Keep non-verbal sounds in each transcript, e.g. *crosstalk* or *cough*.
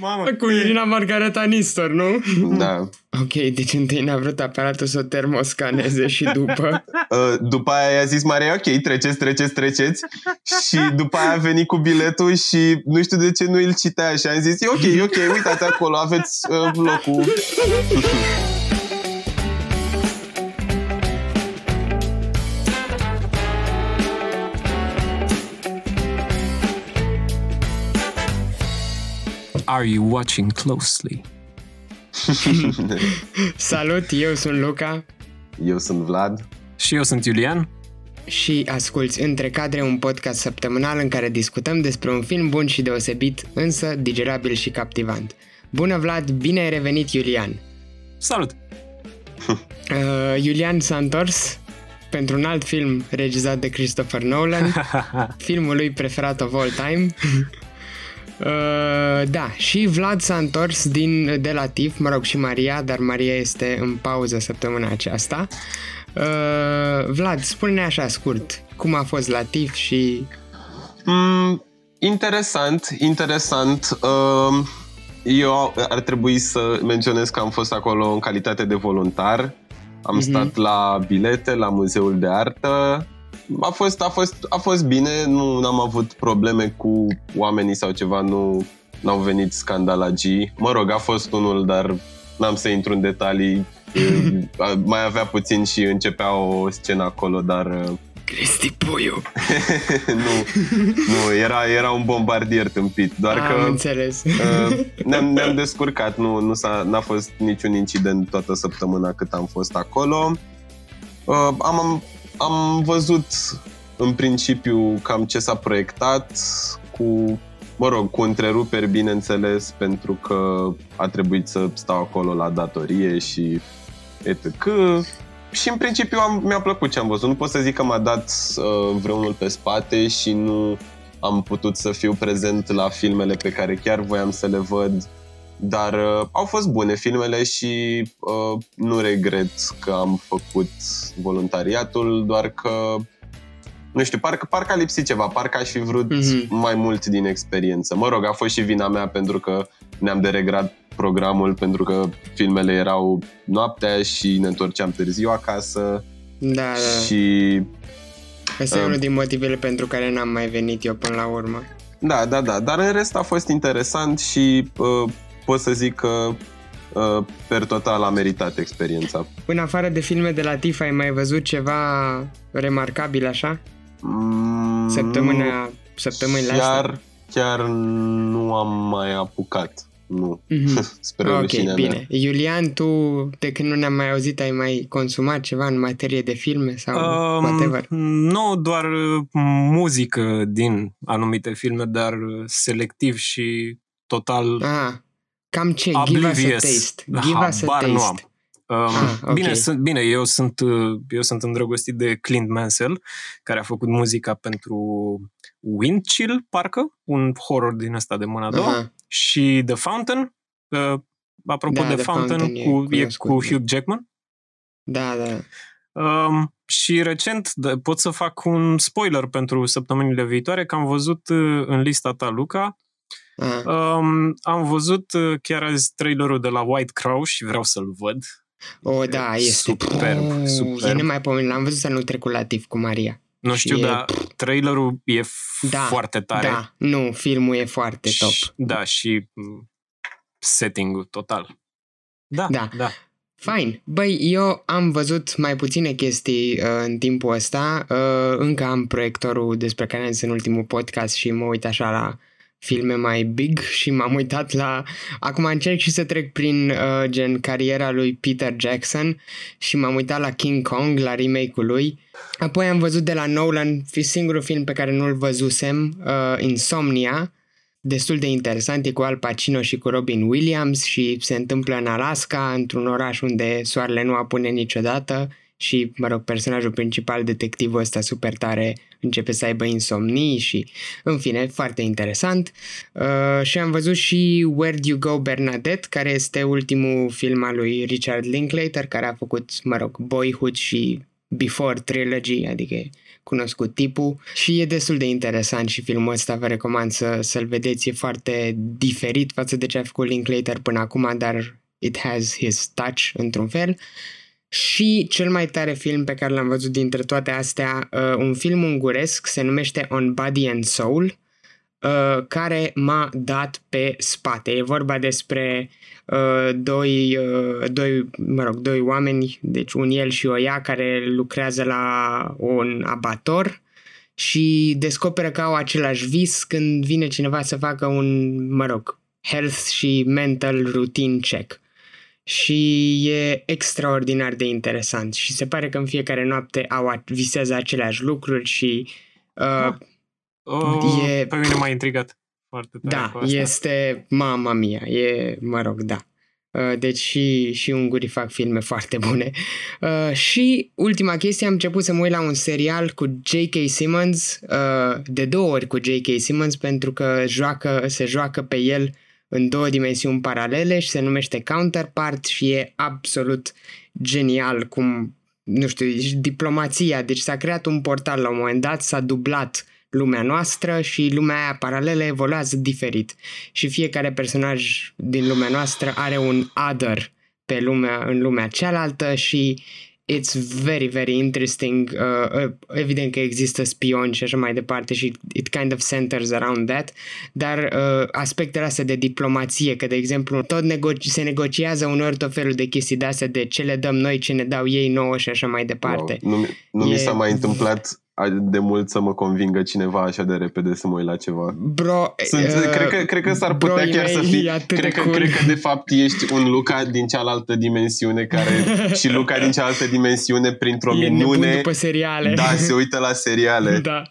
Mamă, cu Irina Margareta Nistor, nu? Da. Ok, deci întâi n-a vrut aparatul să o termoscaneze și după... *laughs* Uh, după aia i-a zis Maria, ok, treceți, treceți, treceți. Și după aia a venit cu biletul și nu știu de ce nu îl citea și am zis, e ok, e ok, uitați acolo, aveți uh, locul. *laughs* Are you watching closely? *laughs* Salut, eu sunt Luca Eu sunt Vlad. Și eu sunt Iulian. și asculți Între Cadre, un podcast săptămânal în care discutăm despre un film bun și deosebit, însă digerabil și captivant. Bună Vlad, bine ai revenit Iulian! Salut! *laughs* Uh, Iulian s-a întors pentru un alt film regizat de Christopher Nolan, *laughs* filmul lui preferat of all time. Uh, da, și Vlad s-a întors din, de la TIF, mă rog și Maria, dar Maria este în pauză săptămâna aceasta. Uh, Vlad, spune-ne așa scurt, cum a fost la TIF și... Mm, interesant, interesant. Uh, eu ar trebui să menționez că am fost acolo în calitate de voluntar. Am Mhm. stat la bilete, la muzeul de artă. A fost, a fost, a fost bine, nu am avut probleme cu oamenii sau ceva, nu n-au venit scandalagii. Mă rog, a fost unul, dar n-am să intru în detalii. *laughs* A- Mai avea puțin și începea o scenă acolo, dar uh, Cristi Puiu! *laughs* nu, nu era, era un bombardier tâmpit. Doar Am că înțeles. uh, ne-am, ne-am descurcat, nu, nu s-a, n-a fost niciun incident toată săptămâna cât am fost acolo. Uh, am, am, am văzut în principiu cam ce s-a proiectat cu, mă rog, cu întreruperi, bineînțeles, pentru că a trebuit să stau acolo la datorie și etc. Și în principiu am, mi-a plăcut ce am văzut. Nu pot să zic că m-a dat uh, vreunul pe spate și nu am putut să fiu prezent la filmele pe care chiar voiam să le văd. Dar uh, au fost bune filmele și uh, nu regret că am făcut voluntariatul, doar că nu știu, parcă, parcă a lipsit ceva, parcă aș fi vrut Mhm. mai mult din experiență. Mă rog, a fost și vina mea pentru că ne-am deregrat programul pentru că filmele erau noaptea și ne întorceam târziu acasă Da, da. și Asta e Um, unul din motivele pentru care n-am mai venit eu până la urmă. da, da, da, dar în rest a fost interesant și uh, pot să zic că uh, per total a meritat experiența. În afară de filme de la TIFF, ai mai văzut ceva remarcabil așa? Mm, Săptămâna, săptămânile astea? chiar, chiar nu am mai apucat. Nu. Mhm. *laughs* Spre Ok, rușinea bine. mea. Iulian, tu, de când nu ne-am mai auzit, ai mai consumat ceva în materie de filme sau Um, whatever? nu doar uh, muzică din anumite filme, dar uh, selectiv și total Ah, cam ce? Give us a oblivious. taste. Give us a Habar nu taste. am. Um, Ah, ok. bine, sunt, bine eu, sunt, uh, eu sunt îndrăgostit de Clint Mansell, care a făcut muzica pentru Windchill, parcă, un horror din ăsta de mâna a doua, Aha. și The Fountain, uh, apropo Da, de The Fountain, Fountain e cu, e cunoscut, cu da. Hugh Jackman. Da, da. Um, și recent d- pot să fac un spoiler pentru săptămânile viitoare, că am văzut uh, în lista ta, Luca, Ah. um, am văzut uh, chiar azi trailerul de la White Crow și vreau să-l văd. O, da, este. superb, Oh, E superb. nemaipomenit. L-am văzut anul trecut la TIFF cu Maria. Nu Și știu, e- dar trailerul e f- Da, foarte tare. Da, nu, filmul e foarte top. Și- Da, și m, setting-ul total. Da, Da. da. Fine. Băi, eu am văzut mai puține chestii uh, în timpul ăsta. Uh, încă am proiectorul despre care am zis în ultimul podcast și mă uit așa la filme mai big *laughs* și m-am uitat la... Acum încerc și să trec prin uh, gen cariera lui Peter Jackson și m-am uitat la King Kong, la remake-ul lui. Apoi am văzut de la Nolan, fi singurul film pe care nu-l văzusem, uh, Insomnia, destul de interesant, e cu Al Pacino și cu Robin Williams și se întâmplă în Alaska, într-un oraș unde soarele nu apune niciodată și, mă rog, personajul principal, detectivul ăsta super tare, începe să aibă insomnii și, în fine, foarte interesant. Uh, și am văzut și Where Do You Go Bernadette, care este ultimul film al lui Richard Linklater, care a făcut, mă rog, Boyhood și Before Trilogy, adică cunoscut tipul și e destul de interesant și filmul ăsta vă recomand să, să-l vedeți, e foarte diferit față de ce a făcut Linklater până acum, dar it has his touch într-un fel. Și cel mai tare film pe care l-am văzut dintre toate astea, uh, un film unguresc, se numește On Body and Soul, uh, care m-a dat pe spate. E vorba despre uh, doi, uh, doi, mă rog, doi oameni, deci un el și o ea, care lucrează la un abator și descoperă că au același vis când vine cineva să facă un, mă rog, health și mental routine check și e extraordinar de interesant și se pare că în fiecare noapte au visează aceleași lucruri și uh, oh, e... Pe mine m-a intrigat foarte tare Da, este mama mia, e, mă rog, da. Uh, deci și, și ungurii fac filme *laughs* foarte bune. Uh, și ultima chestie, am început să mă uit la un serial cu J.K. Simmons, uh, de două ori cu J.K. Simmons, pentru că joacă, se joacă pe el în două dimensiuni paralele și se numește Counterpart și e absolut genial cum, nu știu, diplomația, deci s-a creat un portal la un moment dat, s-a dublat lumea noastră și lumea aia paralelă evoluează diferit. Și fiecare personaj din lumea noastră are un other pe lumea, în lumea cealaltă și it's very, very interesting. Uh, uh, evident că există spioni și așa mai departe și it kind of centers around that, dar uh, aspectele astea de diplomație, că de exemplu tot nego- se negociază uneori tot felul de chestii de astea de ce le dăm noi, ce ne dau ei nouă și așa mai departe. Wow. Nu, nu e... mi s-a mai întâmplat de mult să mă convingă cineva așa de repede să mă uit la ceva. Bro, Sunt, uh, cred, că, cred că s-ar putea chiar să fii... Cred că, cool. cred că de fapt ești un Luca din cealaltă dimensiune care *laughs* și Luca din cealaltă dimensiune printr-o e minune... după seriale. Da, se *laughs* uită la seriale. da.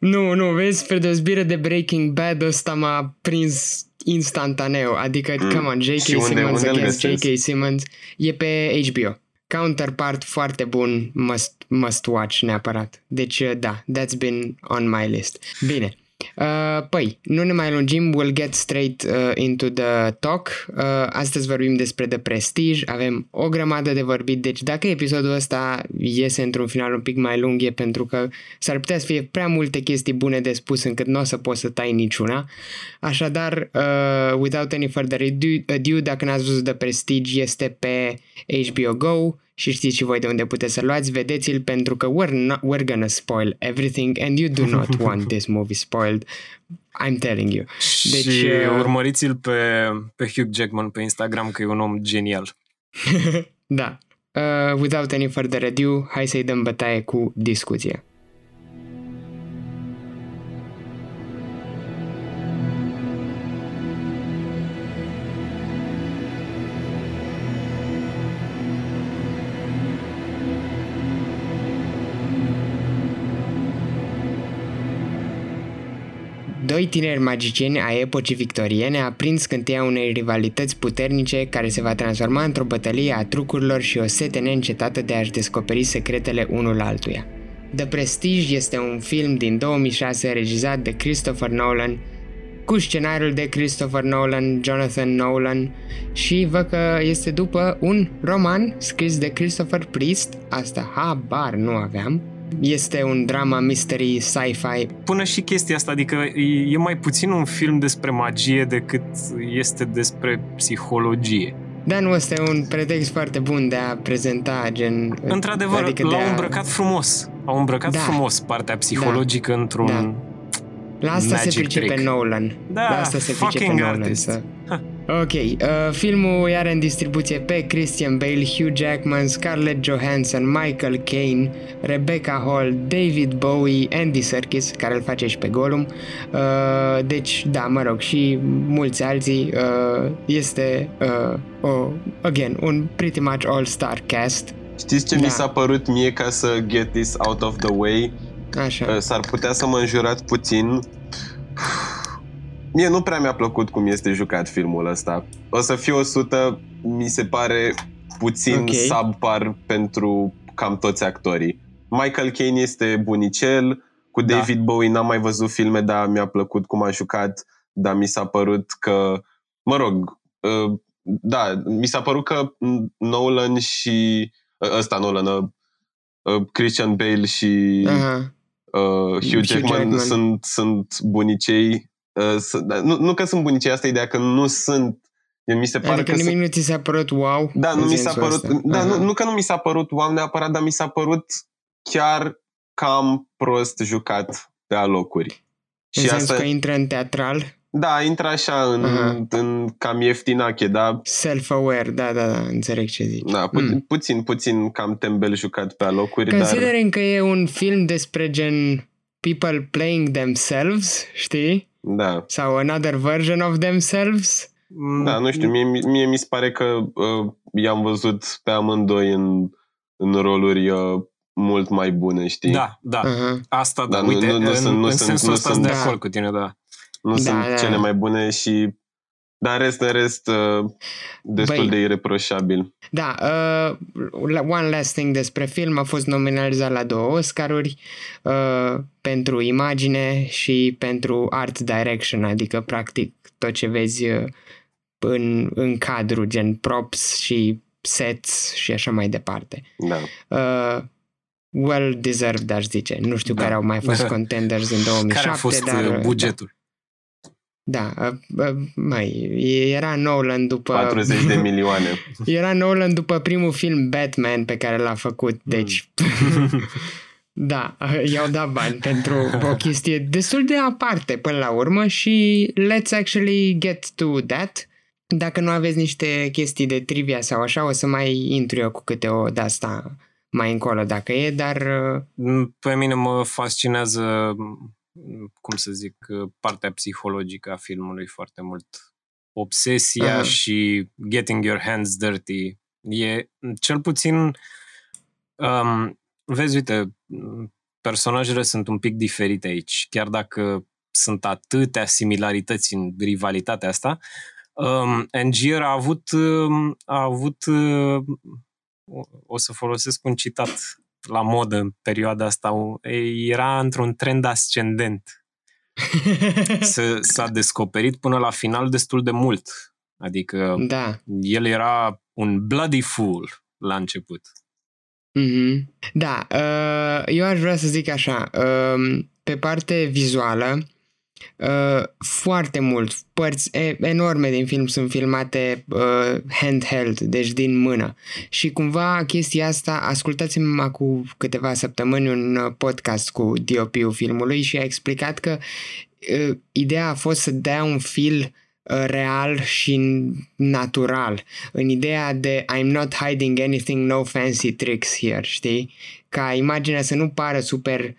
Nu, nu, vezi, spre deosebire de Breaking Bad ăsta m-a prins instantaneu. Adică, mm. come on, J.K. Simmons unde against J.K. Simmons e pe HBO. Counterpart foarte bun, must, must watch neapărat. Deci, uh, da, that's been on my list. Bine. Uh, păi, nu ne mai lungim, we'll get straight uh, into the talk. Uh, astăzi vorbim despre The Prestige, avem o grămadă de vorbit, deci dacă episodul ăsta iese într-un final un pic mai lung e pentru că s-ar putea să fie prea multe chestii bune de spus încât nu o să poți să tai niciuna. Așadar, uh, without any further ado, ado, dacă n-ați văzut The Prestige, este pe HBO Go, și știți și voi de unde puteți să luați, vedeți-l pentru că we're, not, we're gonna spoil everything and you do not *laughs* want this movie spoiled. I'm telling you. Deci, și uh, urmăriți-l pe, pe Hugh Jackman pe Instagram că e un om genial. *laughs* da. Uh, without any further ado, hai să-i dăm bătaie cu discuția. Doi tineri magicieni ai epocii victoriene aprind scânteia unei rivalități puternice care se va transforma într-o bătălie a trucurilor și o sete neîncetată de a-și descoperi secretele unul altuia. The Prestige este un film din 2006 regizat de Christopher Nolan, cu scenariul de Christopher Nolan, Jonathan Nolan și văd că este după un roman scris de Christopher Priest, asta habar nu aveam, este un drama, mystery, sci-fi. Până și chestia asta, adică e mai puțin un film despre magie decât este despre psihologie. Da, nu, ăsta e un pretext foarte bun de a prezenta gen... Într-adevăr, adică l-au a... îmbrăcat frumos. Au îmbrăcat da. frumos partea psihologică da. într-un da. La asta se pricepe trick. Nolan. Da, La asta se pricepe Nolan. Să... Ok, uh, filmul are în distribuție pe Christian Bale, Hugh Jackman, Scarlett Johansson, Michael Caine, Rebecca Hall, David Bowie, Andy Serkis, care îl face și pe Gollum. Uh, deci, da, mă rog, și mulți alții. Uh, este, uh, oh, again, un pretty much all-star cast. Știți ce da. mi s-a părut mie ca să get this out of the way? Așa. Uh, s-ar putea să mă înjurați puțin. Mie nu prea mi-a plăcut cum este jucat filmul ăsta. O să fiu 100, mi se pare puțin okay. subpar pentru cam toți actorii. Michael Caine este bunicel, cu da. David da. Bowie n-am mai văzut filme, dar mi-a plăcut cum a jucat, dar mi s-a părut că, mă rog, uh, da, mi s-a părut că Nolan și ăsta Nolan, uh, Christian Bale și uh-huh uh, Hugh Jackman, Jackman. Sunt, sunt bunicei. Uh, sunt, da, nu, nu că sunt bunicei, asta e ideea că nu sunt. Mi se pare Adică că nimic sunt, nu ți s-a părut wow? Da, nu în mi s-a sensul părut. ăsta? Da, Aha. nu, nu că nu mi s-a părut wow neapărat, dar mi s-a părut chiar cam prost jucat pe alocuri. În Și sensul asta, că intră în teatral, da, intră așa în, Aha. în cam ieftinache, dar self-aware, da, da, da, înțeleg ce zici. da, pu- Mm. puțin, puțin cam tembel jucat pe alocuri, dar Considering că e un film despre gen people playing themselves, știi? Da. Sau another version of themselves. Mm, Da, nu știu, mie, mie mi se pare că uh, i-am văzut pe amândoi în, în roluri uh, mult mai bune, știi? Da, da. Aha. Asta, da, Da, nu- uite, nu- nu în, sunt- nu în sunt- sensul nu ăsta sunt- sunt de Da. acord cu tine, da. Nu Da, sunt da. cele mai bune și dar în rest, în rest, uh, destul Băi. de ireproșabil. Da, uh, one last thing despre film, a fost nominalizat la două Oscaruri uh, pentru imagine și pentru art direction, adică practic tot ce vezi uh, în, în cadru, gen props și sets și așa mai departe. Da. Uh, well deserved, aș zice. Nu știu Da. care au mai fost *laughs* contenders în 2007, Care a fost dar... uh, uh, bugetul? Da, da uh, uh, mai, era Nolan după... 40 de milioane. *laughs* Era Nolan după primul film Batman pe care l-a făcut, deci... *laughs* da, i-au dat bani pentru o chestie destul de aparte până la urmă și let's actually get to that. Dacă nu aveți niște chestii de trivia sau așa, o să mai intru eu cu câte o de asta mai încolo dacă e, dar uh, Mm, Pe mine mă fascinează, mm, cum să zic, uh, partea psihologică a filmului foarte mult. Obsesia Aha. și getting your hands dirty. E cel puțin, um, vezi, uite, mm, personajele sunt un pic diferite aici, chiar dacă sunt atâtea similarități în rivalitatea asta. Um, Angier a avut, um, a avut uh, o- o să folosesc un citat la modă în perioada asta, u- era într-un trend ascendent. *laughs* S- s-a descoperit până la final destul de mult. Adică da. el era un bloody fool la început. Mhm. Da, uh, eu aș vrea să zic așa, uh, pe parte vizuală, uh, foarte mult, părți e- enorme din film sunt filmate uh, handheld, deci din mână. Și cumva chestia asta, ascultați-mi acum câteva săptămâni un uh, podcast cu DOP-ul filmului și a explicat că uh, ideea a fost să dea un feel uh, real și natural în ideea de I'm not hiding anything, no fancy tricks here, știi? Ca imaginea să nu pară super, uh,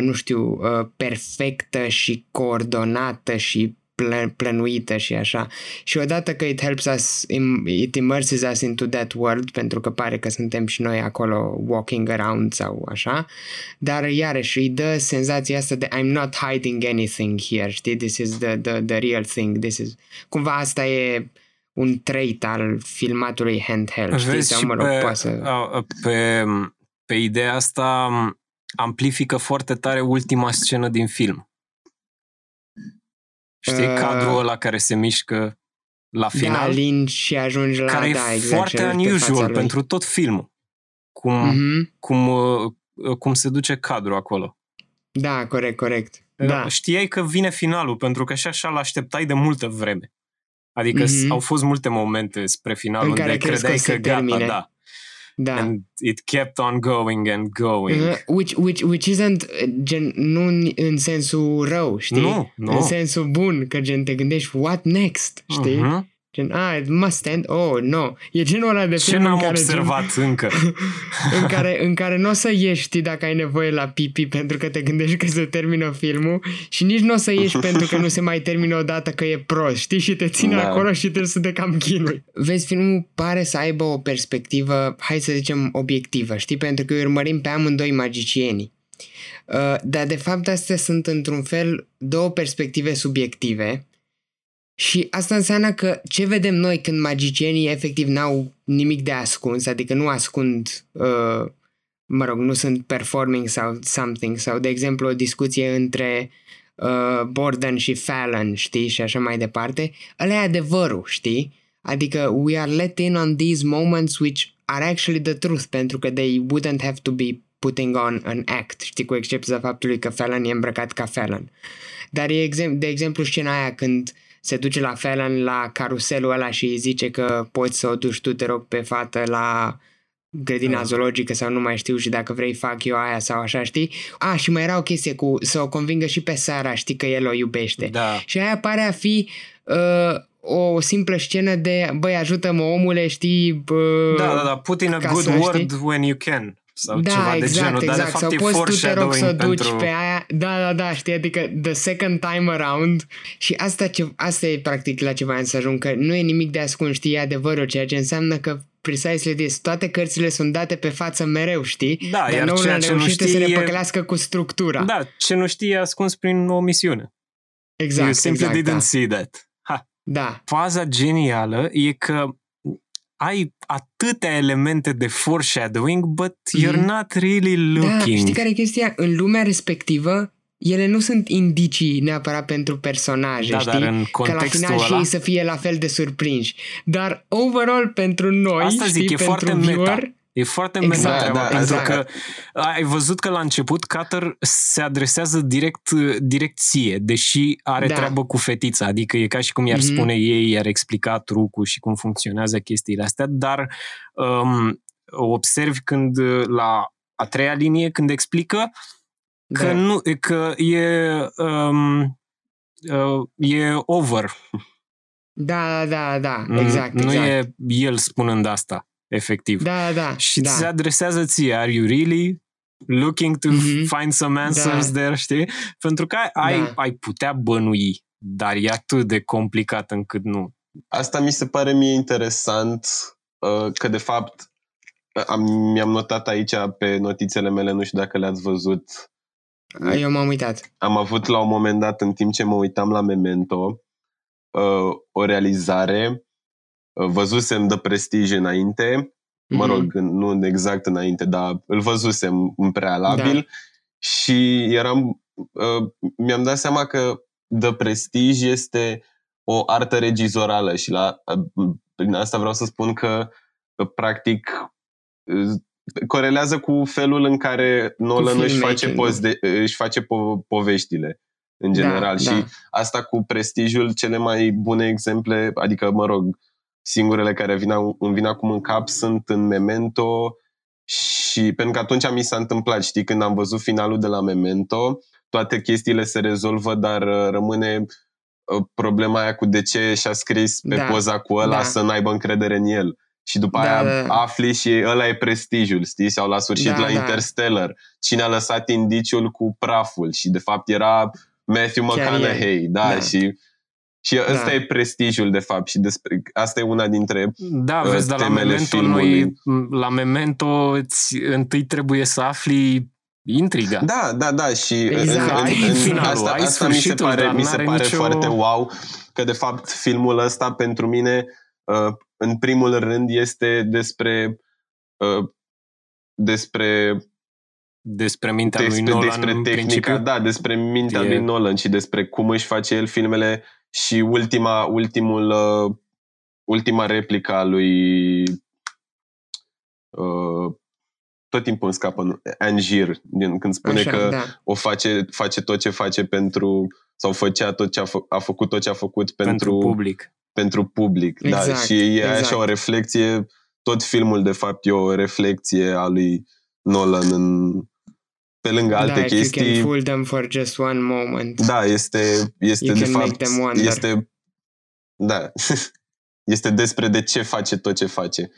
nu știu, uh, perfectă și coordonată și plă- plănuită și așa. Și odată că it helps us, im- it immerses us into that world, pentru că pare că suntem și noi acolo walking around sau așa, dar iarăși îi dă senzația asta de I'm not hiding anything here, știi? This is the, the, the real thing, this is... Cumva asta e un trait al filmatului handheld, știi? Vezi Sau, și mă rog, pe, poate să... a- a- pe, pe ideea asta amplifică foarte tare ultima scenă din film. Știi, Uh, cadrul ăla care se mișcă la Da, final, lin și ajungi la... care da, e exact, foarte și ajungi pe fața unusual lui. pentru tot filmul. Cum, Mhm. cum, uh, cum se duce cadrul acolo. Da, corect, corect. Da. Știai că vine finalul, pentru că și așa l-așteptai de multă vreme. Adică Mhm. mm-hmm. au fost multe momente spre final În unde care crezi că credeai o să că, gata, termine. da. Da. And it kept on going and going. Uh, which, which, which isn't uh, gen, nu în, în sensul rău, știi? Nu, nu. În sensul bun, că gen te gândești, what next, știi? Mhm. Gen, ah, it must end, oh, no. E genul ăla de Ce film în n-am care, observat încă? *laughs* în care, în care nu o să ieși, știi, dacă ai nevoie la pipi pentru că te gândești că se termină filmul și nici nu o să ieși *laughs* pentru că nu se mai termină odată că e prost, știi? Și te ține Da. acolo și trebuie să te cam chinui. Vezi, filmul pare să aibă o perspectivă, hai să zicem, obiectivă, știi? Pentru că îi urmărim pe amândoi magicienii. Uh, dar de fapt astea sunt într-un fel două perspective subiective și asta înseamnă că ce vedem noi când magicienii efectiv n-au nimic de ascuns, adică nu ascund, uh, mă rog, nu sunt performing sau something, sau de exemplu o discuție între uh, Borden și Fallon, știi, și așa mai departe, ăla e adevărul, știi? Adică we are let in on these moments which are actually the truth, pentru că they wouldn't have to be putting on an act, știi, cu excepția faptului că Fallon e îmbrăcat ca Fallon. Dar e, de exemplu, scena aia când se duce la Fallon la caruselul ăla și îi zice că poți să o duci tu, te rog, pe fată la grădina da. zoologică sau nu mai știu și dacă vrei fac eu aia sau așa, știi? A, și mai era o chestie cu să o convingă și pe Sara, știi că el o iubește. Da. Și aia pare a fi uh, o simplă scenă de, băi, ajută-mă omule, știi? Bă, da, da, da, put in a good să, word știi? when you can. Sau da, ceva exact, de genul, exact. dar de fapt sau e poți tu te rog să o duci pentru... pe aia. Da, da, da, știi, adică the second time around. Și asta, ce, asta e practic la ce voiam să ajung, că nu e nimic de ascuns, știi, e adevărul, ceea ce înseamnă că precisely this, toate cărțile sunt date pe față mereu, știi? Da, Dar iar noul ceea a ce nu reușit știi să ne e- păcălească cu structura. Da, ce nu știi e ascuns prin o misiune. exact, you simply exact, didn't da. see that. Ha. da. Faza genială e că ai atâtea elemente de foreshadowing, but you're Mhm. not really looking. Da, știi care e chestia? În lumea respectivă, ele nu sunt indicii neapărat pentru personaje, Da, știi? dar în Ca la contextul final și ăla- ei să fie la fel de surprinși. Dar overall pentru noi, Asta zic, știi, e pentru foarte viewer, meta. E foarte Exact, meta treaba, da, pentru exact. că ai văzut că la început Cutter se adresează direct, direct ție, deși are Da. treabă cu fetița, adică e ca și cum i-ar Mhm. spune ei, i-ar explica trucul și cum funcționează chestiile astea, dar um, observi când la a treia linie, când explică că, Da. nu, că e, um, uh, e over. Da, da, da, Nu- exact, Nu exact. e el spunând asta, efectiv. Da, da, și da. ți se adresează ție, are you really looking to Mhm. find some answers Da. there, știi? Pentru că ai, Da. ai putea bănui, dar e atât de complicat încât nu. Asta mi se pare mie interesant, uh, că de fapt am, mi-am notat aici pe notițele mele, nu știu dacă le-ați văzut, Eu m-am uitat. am avut la un moment dat, în timp ce mă uitam la Memento, uh, o realizare, uh, văzusem The Prestige înainte, mă Mhm. rog, în- nu exact înainte, dar îl văzusem în prealabil Da. și eram, uh, mi-am dat seama că The Prestige este o artă regizorală și la, uh, prin asta vreau să spun că uh, practic uh, corelează cu felul în care Nolan își face, filmmaking-ul. poz de, își face po- poveștile în Da, general și da. asta cu prestigiul, cele mai bune exemple, adică, mă rog, singurele care vin, îmi vin acum în cap sunt în Memento și pentru că atunci mi s-a întâmplat, știi, când am văzut finalul de la Memento, toate chestiile se rezolvă, dar uh, rămâne uh, problema aia cu de ce și-a scris pe Da, poza cu ăla da. să n-aibă încredere în el. Și după Da, aia da, da. afli și ăla e prestigiul, știi? Sau la sfârșit Da, la da. Interstellar. Cine a lăsat indiciul cu praful și de fapt era Matthew Chiar McConaughey, da, Da. și și ăsta Da. e prestigiul, de fapt, și despre, asta e una dintre... Da, Uh, vezi, dar la temele Memento, filmului. noi, la Memento îți, întâi trebuie să afli intriga. Da, da, da, și Exact. Ai finalul, asta, ai asta mi se sfârșitul, pare, dar mi se n-are pare nicio- foarte wow, că de fapt filmul ăsta pentru mine, uh, în primul rând, este despre uh, despre Despre mintea lui despre, Nolan despre în tehnica, principiu. da, despre mintea E- lui Nolan și despre cum își face el filmele și ultima, ultimul, uh, ultima replică a lui uh, tot timpul îmi scapă nu- Angier, din, când spune Așa, că da. o face, face tot ce face pentru sau făcea tot ce a, fă, a făcut tot ce a făcut pentru, pentru public. pentru public. da, Exact, și e exact. așa o reflecție, tot filmul de fapt e o reflecție a lui Nolan în, pe lângă alte da, if you chestii. can fool them for just one moment. Da, este, este You de can make fapt, them wonder. este, da, *laughs* este despre de ce face tot ce face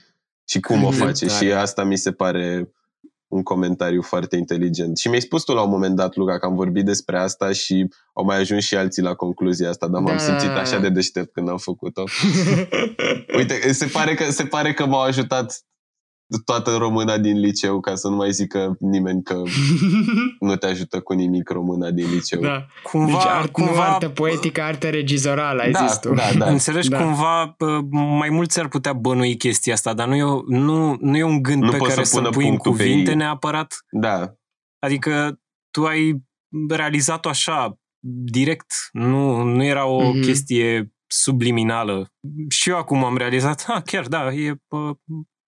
și cum o Mhm. face și Tare. asta mi se pare un comentariu foarte inteligent. Și mi-ai spus tu la un moment dat, Luca, că am vorbit despre asta și au mai ajuns și alții la concluzia asta, dar m-am Da. simțit așa de deștept când am făcut-o. *laughs* Uite, se pare că, se pare că m-au ajutat toată româna din liceu, ca să nu mai zică nimeni că *laughs* nu te ajută cu nimic româna din liceu. da. Cumva, Deci art, cumva nu artă poetică, artă regizorală, ai da, zis tu. da, da. Înțelegi, Da. cumva uh, mai mulți ar putea bănui chestia asta, dar nu e, o- nu, nu e un gând Nu pe poți care să să-l pună pui în punctul pe cuvinte ei. neapărat. Da, Adică tu ai realizat-o așa, direct, nu, nu era o Mhm. chestie subliminală. Și eu acum am realizat, ha, chiar da, e uh,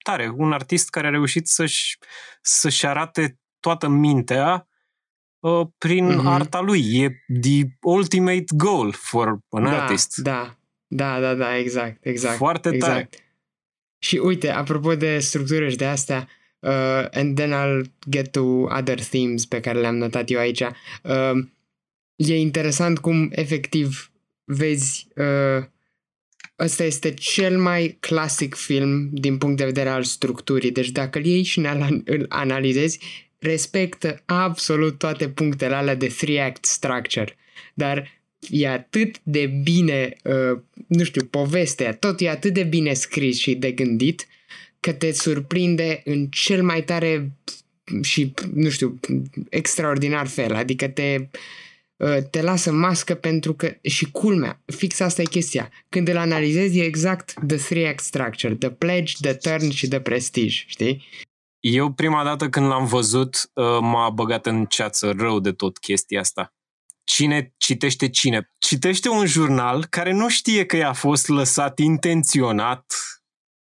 tare, un artist care a reușit să-și, să-și arate toată mintea uh, prin Mhm. arta lui. E the ultimate goal for an da, artist. Da, da, da, da, exact, exact. Foarte exact. tare. Și uite, apropo de structură și de astea, uh, and then I'll get to other themes pe care le-am notat eu aici. Uh, e interesant cum efectiv vezi uh, ăsta este cel mai clasic film din punct de vedere al structurii. Deci dacă îl iei și îl, îl analizezi, respectă absolut toate punctele alea de three-act structure. Dar e atât de bine, uh, nu știu, povestea, tot e atât de bine scris și de gândit că te surprinde în cel mai tare și, nu știu, extraordinar fel. Adică te, uh, te lasă mască pentru că, și culmea, fix asta e chestia. Când îl analizezi e exact the three act structure, the pledge, the turn și the prestige, știi? Eu prima dată când l-am văzut uh, m-a băgat în ceață rău de tot chestia asta. Cine citește cine? Citește un jurnal care nu știe că i-a fost lăsat intenționat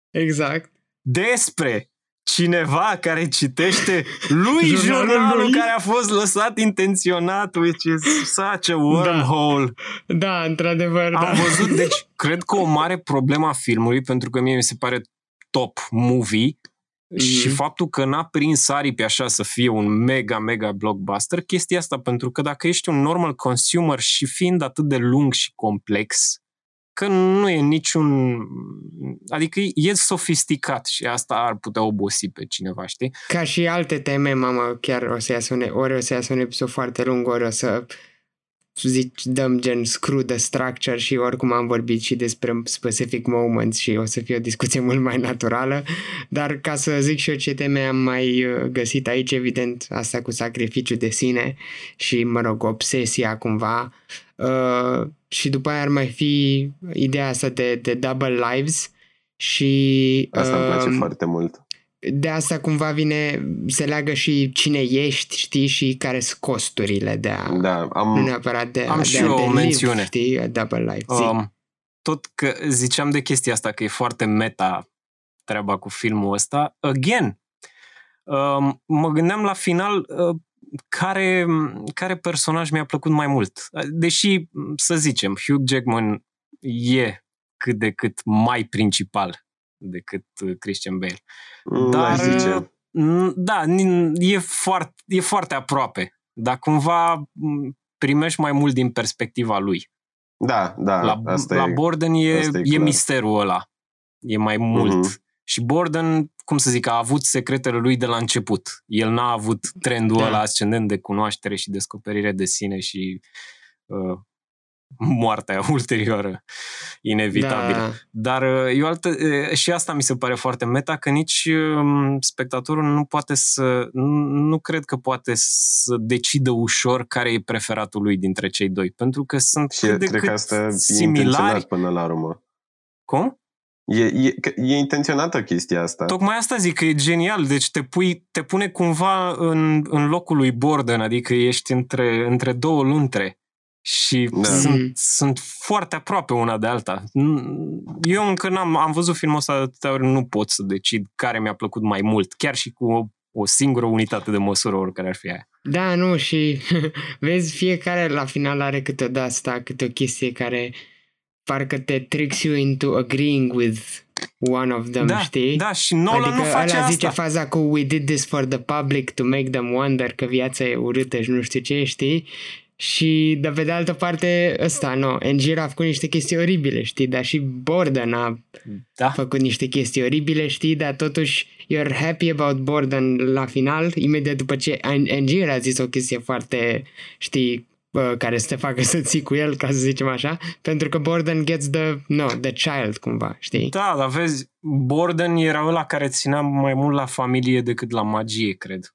Exact. despre cineva care citește lui Jurnalul jurnalul lui? care a fost lăsat intenționat, which is such a wormhole. Da, într-adevăr, da. Am văzut, deci, cred că o mare problemă a filmului, pentru că mie mi se pare top movie, și Mhm. faptul că n-a prins aripi așa să fie un mega, mega blockbuster, chestia asta, pentru că dacă ești un normal consumer și fiind atât de lung și complex, că nu e niciun... Adică e sofisticat și asta ar putea obosi pe cineva, știi? Ca și alte teme, mamă, chiar o să iasă un, ori o să iasă un episod foarte lung, ori o să zic, dăm gen screw the structure și oricum am vorbit și despre specific moments și o să fie o discuție *laughs* mult mai naturală, dar ca să zic și eu ce teme am mai uh, găsit aici, evident, asta cu sacrificiu de sine și, mă rog, obsesia cumva uh, și după aia ar mai fi ideea asta de, de double lives și Asta îmi place um, foarte mult. de asta cumva vine, se leagă și cine ești, știi, și care sunt costurile de a, Da, nu am, neapărat de, Am de și a eu o de live, mențiune. știi, a double life, zi. Um, tot că ziceam de chestia asta, că e foarte meta treaba cu filmul ăsta. Again, um, mă gândeam la final uh, care, care personaj mi-a plăcut mai mult. Deși, să zicem, Hugh Jackman e cât de cât mai principal decât uh, Christian Bale. mm, Dar, aș zice. Mm, Da, nin- e foarte, e foarte aproape, dar cumva m, primești mai mult din perspectiva lui. Da, da, La, asta la e. Borden e, asta e e clar. misterul ăla. E mai mult. Mhm. Și Borden, cum să zic, a avut secretele lui de la început. El n-a avut trendul Da. ăla ascendent de cunoaștere și descoperire de sine și uh, moartea *laughs* ulterioară inevitabilă. Da, Dar uh, e o altă, uh, și asta mi se pare foarte meta, că nici um, spectatorul nu poate să, nu, nu cred că poate să decidă ușor care e preferatul lui dintre cei doi, pentru că sunt Și cât de cred că cât asta e similari. intenționat până la urmă. Cum? E, e, că- e intenționată chestia asta. Tocmai asta zic, că e genial, deci te, pui, te pune cumva în, în locul lui Borden, adică ești între, între două luntre și Da. sunt, Mhm. sunt foarte aproape una de alta. Eu încă n-am am văzut filmul ăsta de atâtea ori, nu pot să decid care mi-a plăcut mai mult, chiar și cu o, o singură unitate de măsură, oricare ar fi aia. da, nu, și *laughs* vezi, fiecare la final are câte de asta, câte o chestie care parcă te tricks you into agreeing with one of them, da, știi? da, și Nolan adică nu face ăla asta. zice faza cu we did this for the public to make them wonder că viața e urâtă și nu știu ce, știi? Și de pe de altă parte, ăsta, nu, Angel a făcut niște chestii oribile, știi? Dar și Borden a da. făcut niște chestii oribile, știi? Dar totuși you're happy about Borden la final, imediat după ce An- Angel a zis o chestie foarte, știi, bă, care să te facă să ții cu el, ca să zicem așa, pentru că Borden gets the, no, the child, cumva, știi? Da, dar vezi, Borden era ăla care ținea mai mult la familie decât la magie, cred.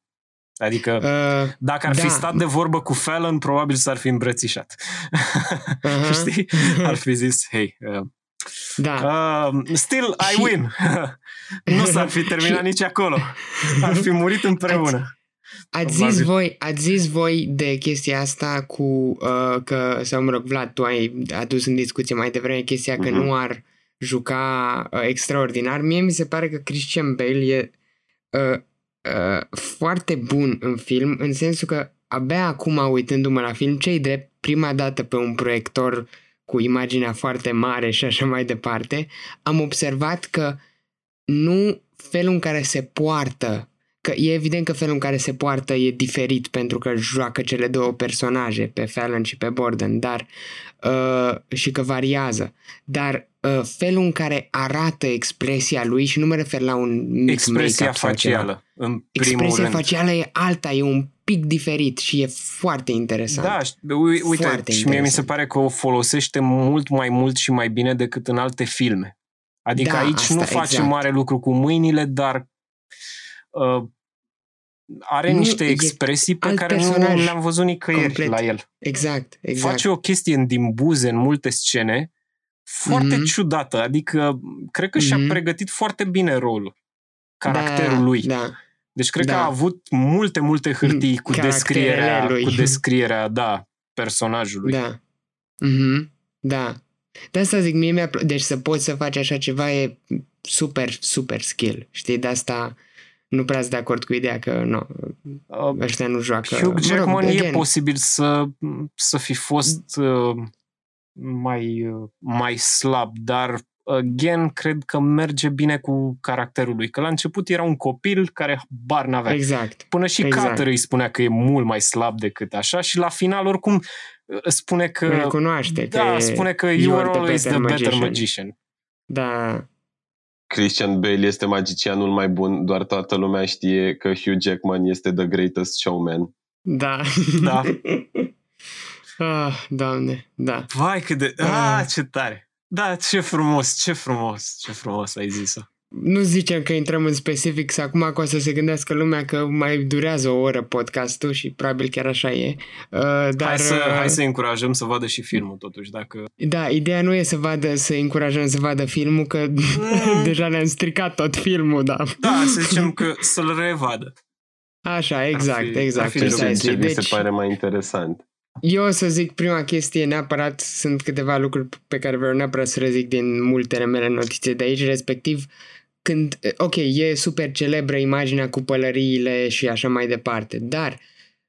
Adică, Uh, dacă ar fi da. stat de vorbă cu Fallon, probabil s-ar fi îmbrățișat. *laughs* Aha. Știi? *laughs* Ar fi zis, hei, uh, da. uh, still I Și- win. *laughs* nu s-ar fi terminat Și- nici acolo. Ar fi murit împreună. Ați Probabil. zis, voi, ați zis voi de chestia asta cu uh, că, sau mă rog, Vlad, tu ai adus în discuție mai devreme chestia că Mhm. nu ar juca uh, extraordinar. Mie mi se pare că Christian Bale e uh, uh, foarte bun în film, în sensul că abia acum, uitându-mă la film, cei drept, prima dată pe un proiector cu imaginea foarte mare și așa mai departe, am observat că nu felul în care se poartă că e evident că felul în care se poartă e diferit pentru că joacă cele două personaje, pe Fallon și pe Borden, dar uh, și că variază. Dar uh, felul în care arată expresia lui și nu mă refer la un mic Expresia facială, în primul Expresia rând. facială e alta, e un pic diferit și e foarte interesant. Da, și- ui- uite, Foarte și mie mi se interesant. pare că o folosește mult mai mult și mai bine decât în alte filme. Adică Da, aici asta, nu face exact. mare lucru cu mâinile, dar uh, are Nu, niște e expresii pe alt care nu personaj. le-am văzut nicăieri Complet. la el. Exact, exact. Face o chestie din buze în multe scene foarte Mhm. ciudată. Adică cred că și-a Mhm. pregătit foarte bine rolul, caracterul da, lui. Da, Deci cred că Da. a avut multe, multe hârtii cu Caracterele descrierea, lui. cu descrierea, da, personajului. da. Mhm, da. De asta zic, mie mi-a plă- Deci să poți să faci așa ceva e super, super skill. Știi, de asta nu prea sunt de acord cu ideea că nu, Uh, ăștia nu joacă. Hugh Jackman e again, posibil să, să fi fost uh, mai, uh, mai slab, dar again, cred că merge bine cu caracterul lui. Că la început era un copil care bar n-avea. Exact. Până și exact. Carter îi spunea că e mult mai slab decât așa și la final oricum uh, spune că... Recunoaște că da, e, spune că you you are are the always better the better magician. magician. Da, Christian Bale este magicianul mai bun, doar toată lumea știe că Hugh Jackman este the greatest showman. da. Da. *laughs* ah, doamne, da. Vai cât de... Ah. Ah, ce tare! Da, ce frumos, ce frumos, ce frumos ai zis-o. Nu zicem că intrăm în specifics acum că o să se gândească lumea că mai durează o oră podcastul și probabil chiar așa e. Uh, dar, Hai să, uh, hai să încurajăm să vadă și filmul totuși, dacă... Da, ideea nu e să vadă, să încurajăm să vadă filmul, că *laughs* deja ne-am stricat tot filmul, da. Da, să zicem că să-l revadă. Așa, exact, fi- ar exact. fi Ce, ce, precisely. ce mi se Deci, pare mai interesant. eu o să zic prima chestie, neapărat sunt câteva lucruri pe care vreau neapărat să le zic din multele mele notițe de aici, respectiv când, ok, e super celebră imaginea cu pălăriile și așa mai departe, dar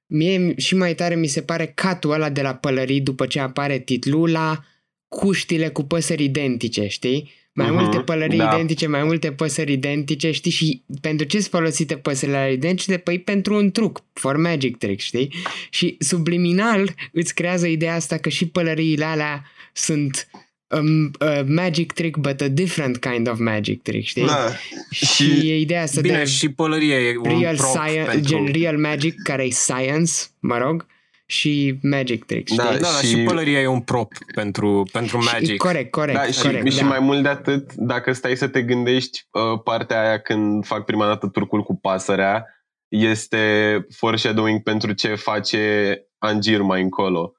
mie și mai tare mi se pare catul ăla de la pălării după ce apare titlul la cuștile cu păsări identice, știi? Mai Mhm, multe pălării da. identice, mai multe păsări identice, știi? Și pentru ce sunt folosite păsările alea identice? Păi pentru un truc, for magic trick, știi? Și subliminal îți creează ideea asta că și pălăriile alea sunt um, a magic trick, but a different kind of magic trick, știi? Da. Și, Și- e ideea asta Bine, de și pălăria e un real prop science, pentru... gen real magic, care e science, mă rog, și magic trick, știi? Da, Da, da, și... și- și pălăria e un prop pentru, pentru Și- Magic. corect, corect, Da, și, corect, și da. mai mult de atât, dacă stai să te gândești, uh, partea aia când fac prima dată turcul cu pasărea, este foreshadowing pentru ce face Angir mai încolo.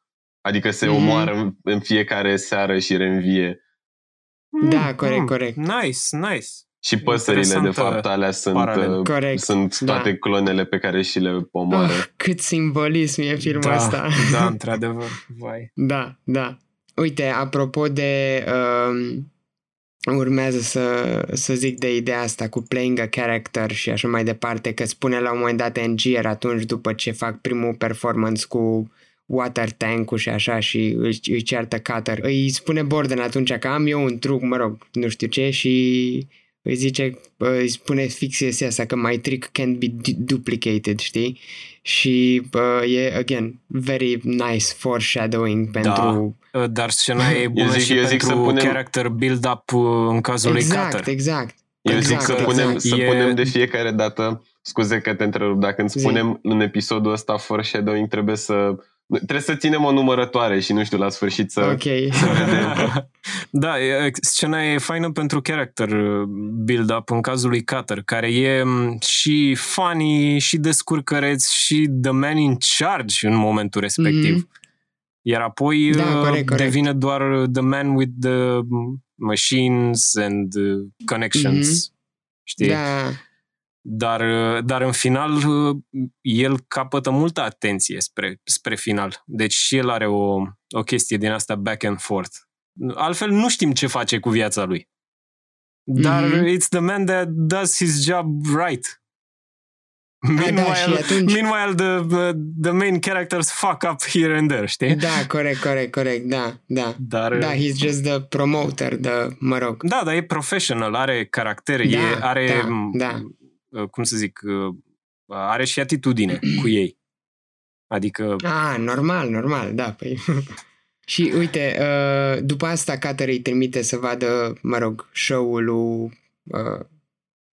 Adică se Mhm. omoară în, în fiecare seară și reînvie. Da, corect, corect. Nice, nice. Și păsările, de Interesantă fapt, alea sunt, paralel. uh, Corect, sunt da. toate clonele pe care și le omoară. Oh, cât simbolism e filmul da, ăsta. da, *laughs* într-adevăr. Vai. Da, da. Uite, apropo de... Um, urmează să, să zic de ideea asta cu playing a character și așa mai departe, că spune la un moment dat Angier atunci după ce fac primul performance cu water tank-ul și așa și își, își ceartă Cutter. Îi spune Borden atunci că am eu un truc, mă rog, nu știu ce și îi zice, îi spune fix chestia asta că my trick can be du- duplicated, știi? Și uh, e, again, very nice foreshadowing pentru... Uh, Dar scena e *laughs* bună zic- și eu zic pentru să punem- character build-up uh, în cazul lui exact, Cutter. exact. Eu Exact, zic să, exact. punem, să E- punem de fiecare dată, scuze că te întrerup, dacă îmi Zi. spunem în episodul ăsta foreshadowing, trebuie să trebuie să ținem o numărătoare și nu știu, la sfârșit să... Ok. *laughs* da, e- scena e faină pentru character uh, build-up în cazul lui Cutter, care e m, și funny, și descurcăreț, și the man in charge în momentul respectiv. Mhm. Iar apoi Da, uh, corect, corect. devine doar the man with the machines and uh, connections. Știi? Da, Dar, uh, dar în final uh, el capătă multă atenție spre, spre final. Deci și el are o, o chestie din asta back and forth. Altfel nu știm ce face cu viața lui. Dar Mhm. it's the man that does his job right. Meanwhile, și atunci- meanwhile the, the, the main characters fuck up here and there, știi? Da, corect, corect, corect, da, da. Dar, Da, he's just the promoter, the, mă rog. da, dar e professional, are caracter, Da, e, are, da, m, da. Uh, cum să zic, uh, are și atitudine cu *clears throat* ei. Adică, Ah, normal, normal, da, păi... *laughs* și uite, uh, după asta Cater îi trimite să vadă, mă rog, show-ul lui uh,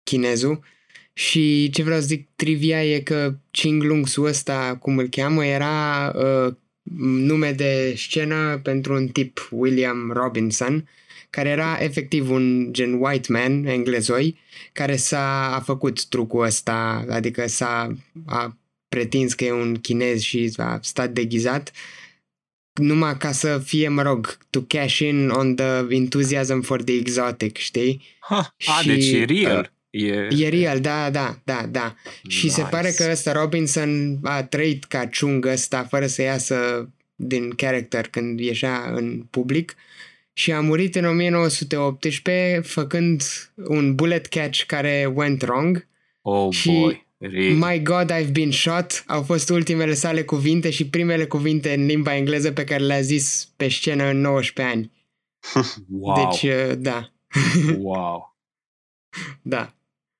chinezul. Și ce vreau să zic, trivia e că Ching Lung-su ăsta, cum îl cheamă, era uh, nume de scenă pentru un tip, William Robinson, care era efectiv un gen white man, englezoi, care s-a a făcut trucul ăsta, adică s-a a pretins că e un chinez și a stat deghizat numai ca să fie, mă rog, to cash in on the enthusiasm for the exotic, știi? ha, a, Și, deci e real. E, E real, da, da, da, da. Și se Nice. pare că ăsta Robinson a trăit ca Chung ăsta fără să iasă din character când ieșea în public și a murit în 1918 făcând un bullet catch care went wrong. Oh și boy, really? My God, I've been shot au fost ultimele sale cuvinte și primele cuvinte în limba engleză pe care le-a zis pe scenă în 19 ani. *laughs* wow, Deci, uh, da, *laughs* wow. da.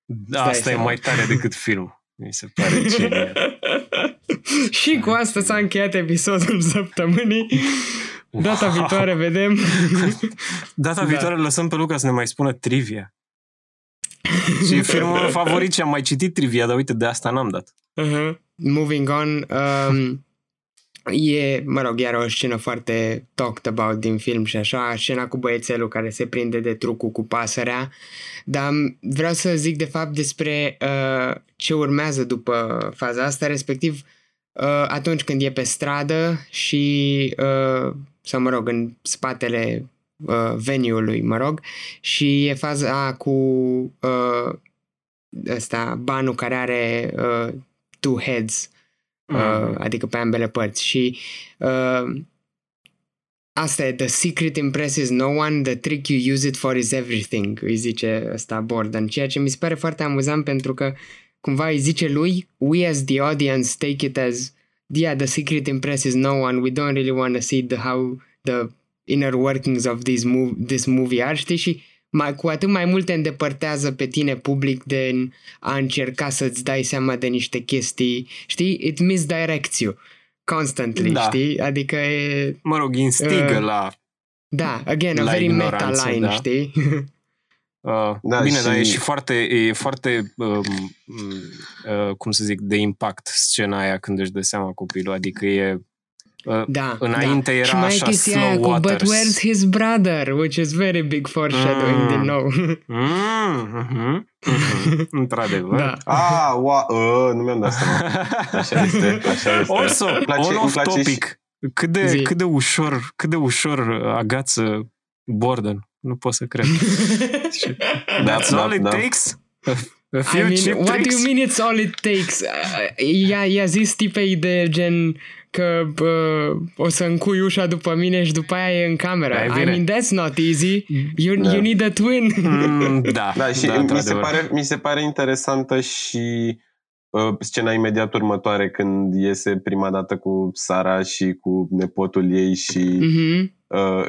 Da, Stai asta e seama. mai tare decât film. Mi se pare genial. *laughs* și cu asta s-a încheiat episodul săptămânii. Data Wow. viitoare *laughs* vedem. Data Da. viitoare lăsăm pe Luca să ne mai spună trivia. *laughs* și filmul meu favorit și am mai citit trivia, dar uite, de asta n-am dat. uh-huh. Moving on. Um, e, mă rog, iar o scenă foarte talked about din film și așa, scena cu băiețelul care se prinde de trucul cu pasărea, dar vreau să zic de fapt despre uh, ce urmează după faza asta, respectiv uh, atunci când e pe stradă și, uh, sau mă rog, în spatele uh, venue-ului, mă rog, și e faza cu uh, ăsta, banul care are uh, two heads, uh, Mm. adică pe ambele părți și uh, asta e, the secret impresses no one, the trick you use it for is everything, îi zice ăsta Borden, ceea ce mi se pare foarte amuzant pentru că cumva îi zice lui, we as the audience take it as yeah, the secret impresses no one, we don't really want to see the, how the inner workings of this, mov- this movie are, știi, și mai, cu atât mai mult te îndepărtează pe tine public de a încerca să-ți dai seama de niște chestii, știi? It misdirects you constantly, Da. știi? Adică e, Mă rog, instigă Uh, la... da, again, a La very meta ignoranță, line, da. știi? *laughs* Uh, Da, bine, și- dar e și foarte, e foarte um, uh, cum să zic, de impact scena aia când își dă seama copilul. Adică e... Uh, Da, Înainte da. era și mai așa e chestia slow aia cu, But waters." where's his brother? Which is very big foreshadowing Mm. din nou. mm, mhm, mhm, într-adevăr. da. Ah, ua, uh, nu mi-am dat seama. Așa este, așa este. Also, Îmi place- on îmi off place și- topic, cât de, Zi. cât de ușor, cât de ușor agață Borden. Nu pot să cred. *laughs* Da, That's da, all it da. takes? A, a I few mean, cheap what tricks? do you mean it's all it takes? Uh, I-a, i-a zis tipei de gen că uh, o să încui ușa după mine și după aia e în cameră. Da, e I bine. mean, that's not easy. You, Da. you need a twin. Mm, da, *laughs* Da, și da, mi, se într-adevăr. pare, mi se pare interesantă și uh, scena imediat următoare când iese prima dată cu Sara și cu nepotul ei și Mhm. Uh,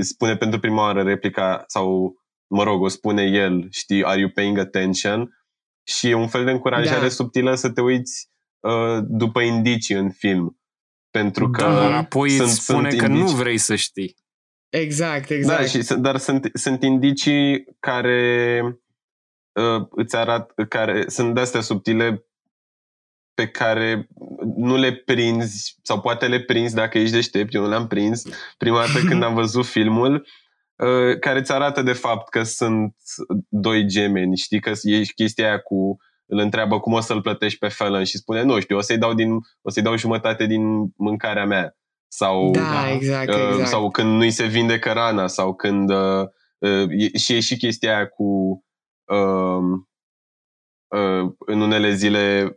spune pentru prima oară replica sau, mă rog, o spune el, știi, are you paying attention? Și e un fel de încurajare Da. subtilă să te uiți uh, după indicii în film. Pentru că Da, dar apoi sunt- îți spune sunt că nu indicii. vrei să știi. Exact, exact. Da, și, sunt- dar sunt, sunt indicii care uh, îți arată, care sunt de-astea subtile pe care nu le prinzi sau poate le prinzi dacă ești deștept, eu nu le-am prins prima dată *laughs* când am văzut filmul uh, care îți arată de fapt că sunt doi gemeni, știi că e chestia aia cu îl întreabă cum o să-l plătești pe Fallon și spune, nu știu, o să-i dau, din, o să-i dau jumătate din mâncarea mea. Sau, da, exact, Uh, exact. sau când nu-i se vindecă rana sau când uh, uh, e, și e și chestia aia cu uh, uh, în unele zile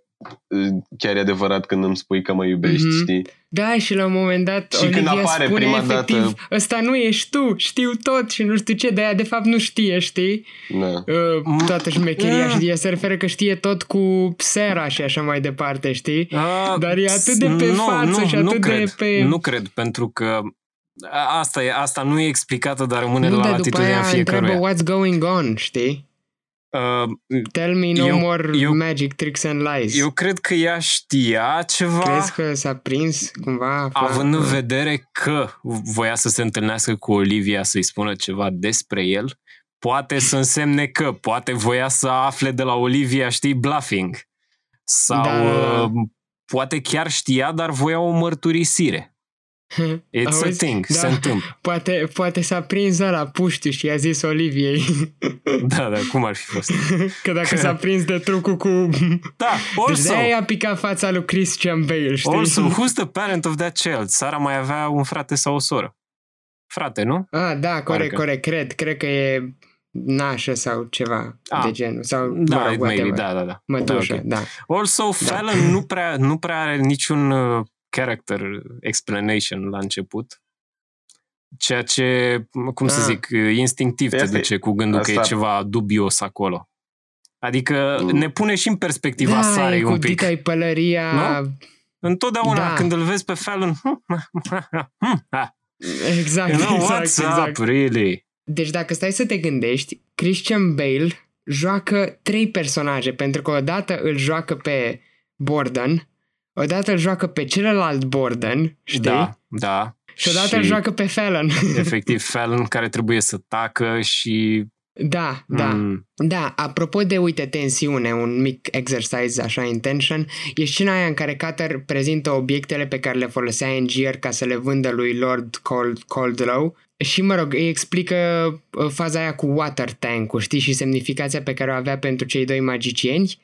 chiar e adevărat când îmi spui că mă iubești, Mhm. știi? Da, și la un moment dat Și când Olivia apare spune prima efectiv, dată- ăsta nu ești tu, știu tot și nu știu ce, de aia de fapt nu știe, știi? Da. Uh, toată șmecheria Mm. și ea se referă că știe tot cu Sera și așa mai departe, știi? Uh, Dar e atât de pe față și atât de cred, pe- Nu cred, pentru că a- asta, e, asta nu e explicată, dar rămâne nu, la dar după latitudinea aia întreabă fiecăruia. what's going on, știi? Uh, Tell me no Eu- more eu- magic tricks and lies. eu cred că ea știa ceva, Crezi că s-a prins cumva? afla- având în vedere că voia să se întâlnească cu Olivia să-i spună ceva despre el, poate să însemne că, poate voia să afle de la Olivia, știi, bluffing. Sau Da, da, da. uh, poate chiar știa, dar voia o mărturisire. It's Auzi? a thing, Da. se întâmplă. Poate, poate s-a prins la puștiu și i-a zis Oliviei Da, da, cum ar fi fost? *laughs* că dacă s-a prins de trucul cu... Da, Deci also, de-aia i-a picat fața lui Christian Bale, știi? also, who's the parent of that child? Sara mai avea un frate sau o soră. Frate, nu? Ah, da, corect, Parcă. corect, cred. Cred că e nașă sau ceva Ah. de genul. Sau, Da, mă rog, maybe, whatever. da, da, da. Mătușă, Da, ok. da. Also, Fallon nu, prea, nu prea are niciun uh, character explanation la început. Ceea ce, cum să Ah. zic, uh, instinctiv te Asta e- duce cu gândul că e asta- ceva dubios acolo. Adică Mm. ne pune și în perspectiva da, Sarei e cu un pic. dita pălăria... Nu? Întotdeauna Da. când îl vezi pe Fallon, *laughs* Exact, you know, exact, what's exact. up, really? Deci dacă stai să te gândești, Christian Bale joacă trei personaje, pentru că odată îl joacă pe Borden, odată îl joacă pe celălalt Borden, știi? Da, da. Și odată îl joacă pe Fallon. *laughs* efectiv Fallon care trebuie să tacă și... da, da. Mm, Da, apropo de, uite, tensiune, un mic exercise așa intention, e scena aia în care Cutter prezintă obiectele pe care le folosea Angier ca să le vândă lui Lord Cold, Coldlow și, mă rog, îi explică uh, faza aia cu water tank-ul, știi, și semnificația pe care o avea pentru cei doi magicieni.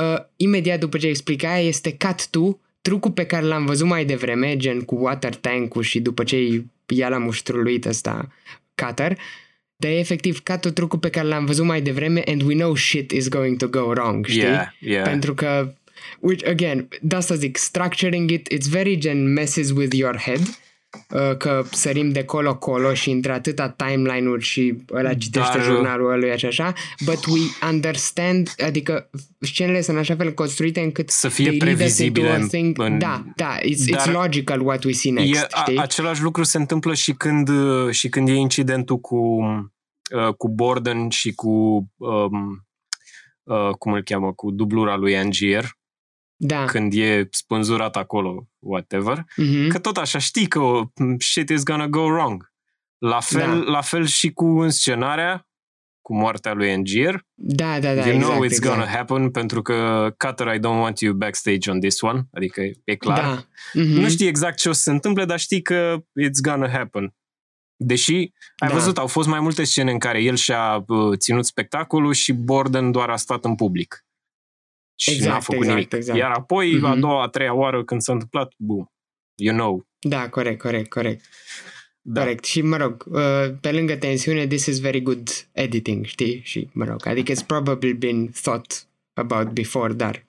Uh, imediat după ce explica aia este cut to trucul pe care l-am văzut mai devreme, gen cu water tank-ul și după ce i-a la muștruluit ăsta Cutter, dar e efectiv ca tot trucul pe care l-am văzut mai devreme and we know shit is going to go wrong, știi? yeah, yeah. Pentru că, which, again, de asta zic, structuring it, it's very gen messes with your head, uh, că sărim de colo-colo și între atâta timeline-uri și ăla citește Dar- jurnalul ăluia și așa, but we understand, adică scenele sunt în așa fel construite încât Să fie they lead us previzibile into a în- thing, în- da, da, it's, it's Dar- logical what we see E, next, a, știi? același lucru se întâmplă și când, uh, și când e incidentul cu, uh, cu Borden și cu, um, uh, cum îl cheamă, cu dublura lui Angier, da. când e spânzurat acolo, whatever, Mhm. că tot așa știi că oh, shit is gonna go wrong. La fel, Da. la fel și cu înscenarea, cu moartea lui Angier. Da, da, da, you exact, know it's exact. gonna happen pentru că Cutter, I don't want you backstage on this one. Adică e clar. Da. Mhm. Nu știi exact ce o să se întâmple, dar știi că it's gonna happen. Deși, ai Da. văzut, au fost mai multe scene în care el și-a uh, ținut spectacolul și Borden doar a stat în public. Și Exact, n-a făcut exact, nimic. exact. Iar apoi, a Mhm. doua, a treia oară când s-a întâmplat, boom, you know. Da, corect, corect, corect. Da. Corect. Și, mă rog, uh, pe lângă tensiune, this is very good editing, știi? Și, mă rog, adică it's probably been thought about before, dar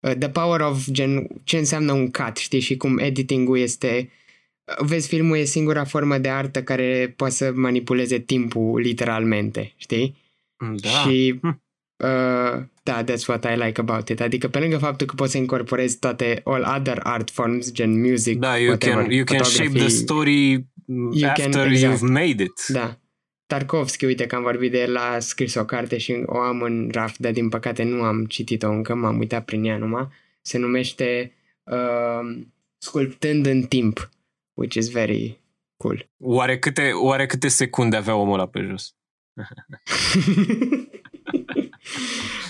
uh, the power of gen, ce înseamnă un cut, știi? Și cum editing-ul este uh, vezi, filmul e singura formă de artă care poate să manipuleze timpul literalmente, știi? Da. Și Hm. Uh, da, that's what I like about it. Adică pe lângă faptul că poți să incorporezi toate all other art forms, gen music, Da, you whatever, can, you can shape the photography, story mm, You can- after exact. you've made it. Da. Tarkovski, uite că am vorbit de el, a scris o carte și o am în raft, dar din păcate nu am citit-o încă, m-am uitat prin ea numai. Se numește uh, Sculptând în timp, which is very cool. Oare câte, oare câte secunde avea omul ăla pe jos? *laughs*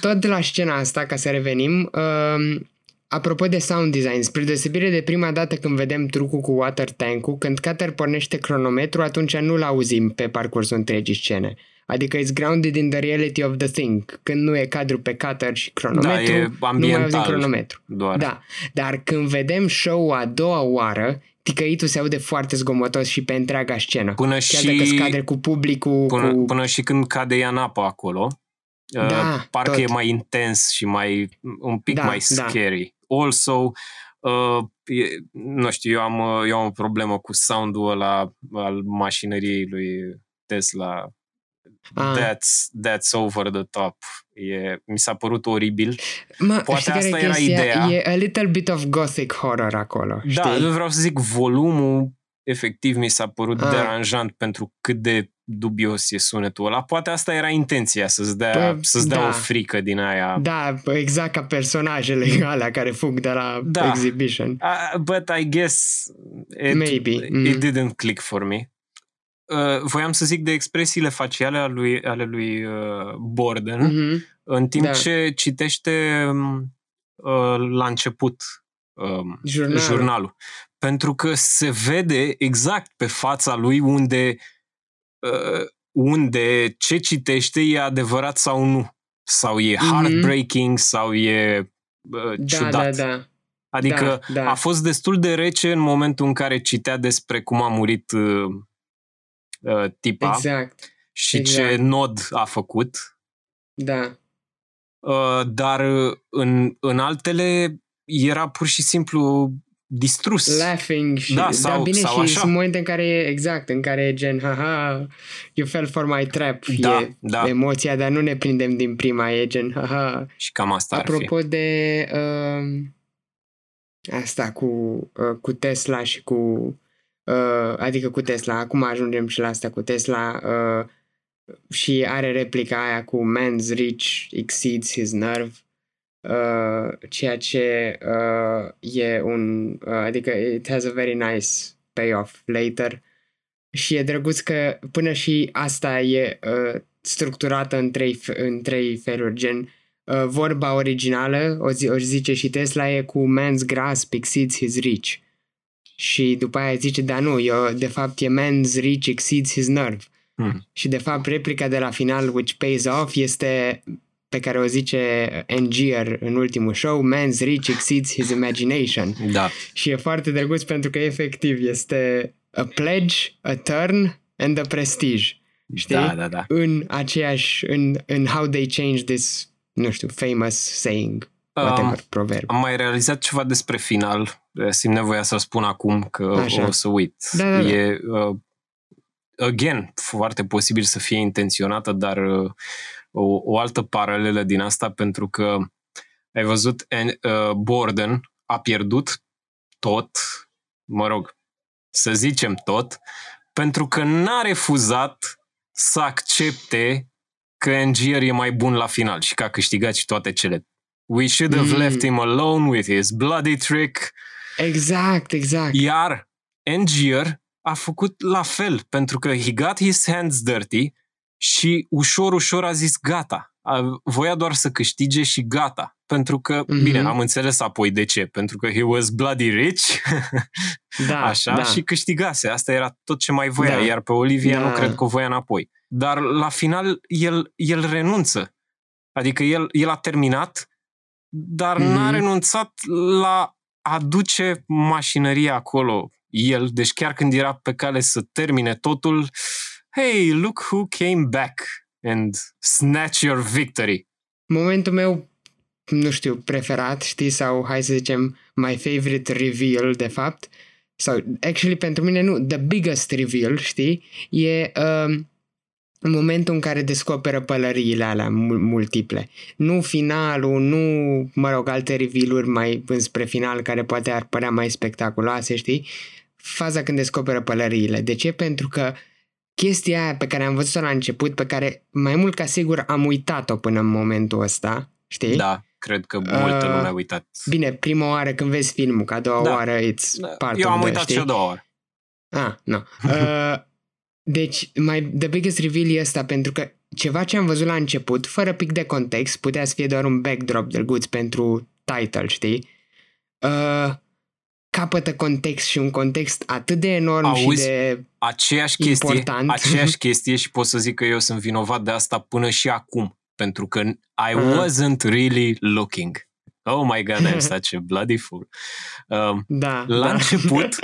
Tot de la scena asta, ca să revenim, uh, apropo de sound design, spre deosebire de prima dată când vedem trucul cu water tank-ul, când Cutter pornește cronometru, atunci nu-l auzim pe parcursul întregii scene. Adică it's grounded in the reality of the thing. Când nu e cadru pe Cutter și cronometru, Da, e nu mai auzim ambiental. cronometru. Doar. Da, dar când vedem show-ul a doua oară, ticăitul se aude foarte zgomotos și pe întreaga scenă. Până Chiar și, dacă scade cu publicul, până, cu... până și când cade ea în apă acolo, Uh, Da, parcă tot. e mai intens și mai un pic Da, mai da. scary. Also, uh, e, nu știu, eu am, uh, eu am o problemă cu sound-ul ăla al mașinăriei lui Tesla. Ah. That's, that's over the top. E, mi s-a părut oribil. Mă, Poate știi care asta e era chestia? ideea. E a little bit of gothic horror acolo, Da, știi? nu vreau să zic volumul efectiv mi s-a părut Ah. deranjant pentru cât de dubios e sunetul ăla. Poate asta era intenția, să-ți dea, Bă, să-ți dea da. o frică din aia. Da, exact ca personajele alea care fug de la Da. exhibition. Uh, but I guess it, Maybe, it mm. didn't click for me. Uh, voiam să zic de expresiile faciale ale lui, ale lui uh, Borden, Mhm. în timp Da. ce citește um, uh, la început um, Jurnalul. jurnalul. Pentru că se vede exact pe fața lui unde, uh, unde ce citește e adevărat sau nu. Sau e Mhm. heartbreaking sau e uh, Da, ciudat. da, da. Adică Da, da. a fost destul de rece în momentul în care citea despre cum a murit uh, uh, tipa Exact. și exact. ce nod a făcut. Da. Uh, dar uh, în, în altele era pur și simplu distrus. Laughing și... Da, da, sau- bine, sau și așa. sunt momente în care e exact, în care e gen, haha, you fell for my trap. Da, e da. emoția, dar nu ne prindem din prima, e gen, haha. Și cam asta ar fi. Apropo de uh, asta cu, uh, cu Tesla și cu uh, adică cu Tesla, acum ajungem și la asta cu Tesla uh, și are replica aia cu man's reach exceeds his nerve uh, ceea ce uh, e un uh, adică it has a very nice payoff later și e drăguț că până și asta e uh, structurată în trei, f- în trei feluri, gen uh, vorba originală, o, zi, o zice și Tesla, e cu man's grasp exceeds his reach. Și după aia zice, da nu, eu, de fapt e man's reach exceeds his nerve. Hmm. Și de fapt replica de la final, which pays off, este pe care o zice Angier în ultimul show, man's reach exceeds his imagination. Da. Și e foarte drăguț pentru că efectiv este a pledge, a turn and a prestige. Știi? Da, da, da. În aceeași, în, în how they change this, nu știu, famous saying, whatever, Um, proverb. am mai realizat ceva despre final. Eh, Simt nevoia să spun acum că Așa. o să uit. Da, da, da. E, uh, again, foarte posibil să fie intenționată, dar uh, o, o altă paralelă din asta pentru că ai văzut uh, Borden a pierdut tot, mă rog, să zicem tot, pentru că n-a refuzat să accepte că Angier e mai bun la final și că a câștigat și toate cele. We should have Mm. left him alone with his bloody trick. Exact, exact. Iar Angier a făcut la fel, pentru că he got his hands dirty și ușor, ușor a zis gata. A, voia doar să câștige și gata. Pentru că, Mhm. bine, am înțeles apoi de ce. Pentru că he was bloody rich, *laughs* Da, așa, da. și câștigase. Asta era tot ce mai voia, Da. iar pe Olivia Da. nu cred că o voia înapoi. Dar la final el, el renunță. Adică el, el a terminat, dar Mhm. n-a renunțat la a duce mașinăria acolo el, deci chiar când era pe cale să termine totul, hey, look who came back and snatch your victory. Momentul meu, nu știu, preferat, știi, sau hai să zicem my favorite reveal, de fapt, sau actually pentru mine nu, the biggest reveal, știi, e um, momentul în care descoperă pălăriile alea mul- multiple. Nu finalul, nu, mă rog, alte reveal-uri mai înspre final care poate ar părea mai spectaculoase, știi? Faza când descoperă pălăriile. De ce? Pentru că chestia aia pe care am văzut-o la început, pe care mai mult ca sigur am uitat-o până în momentul ăsta, știi? Da, cred că multă Uh, lume a uitat. Bine, prima oară când vezi filmul, ca a doua Da. oară it's part Eu of am the, uitat știi? și a doua oară. Ah, nu. Uh, deci, mai, the biggest reveal e ăsta, pentru că ceva ce am văzut la început, fără pic de context, putea să fie doar un backdrop de guți pentru title, știi? Uh, capătă context și un context atât de enorm Auzi? și de... Aceeași chestie, Important. aceeași *laughs* chestie și pot să zic că eu sunt vinovat de asta până și acum, pentru că I Ah. wasn't really looking. Oh my god, I'm *laughs* such a bloody fool. Um, Da, La da. început,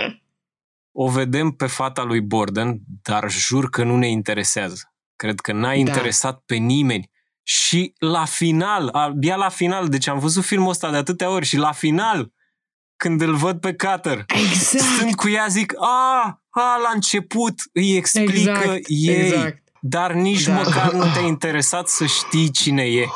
*laughs* o vedem pe fata lui Borden, dar jur că nu ne interesează. Cred că n-a Da. interesat pe nimeni. și la final, abia la final, deci am văzut filmul ăsta de atâtea ori și la final, când îl văd pe Cutter, Exact. sunt cu ea, zic, a, a, la început îi explică Exact, ei, exact. dar nici Da. măcar nu te-a interesat să știi cine e.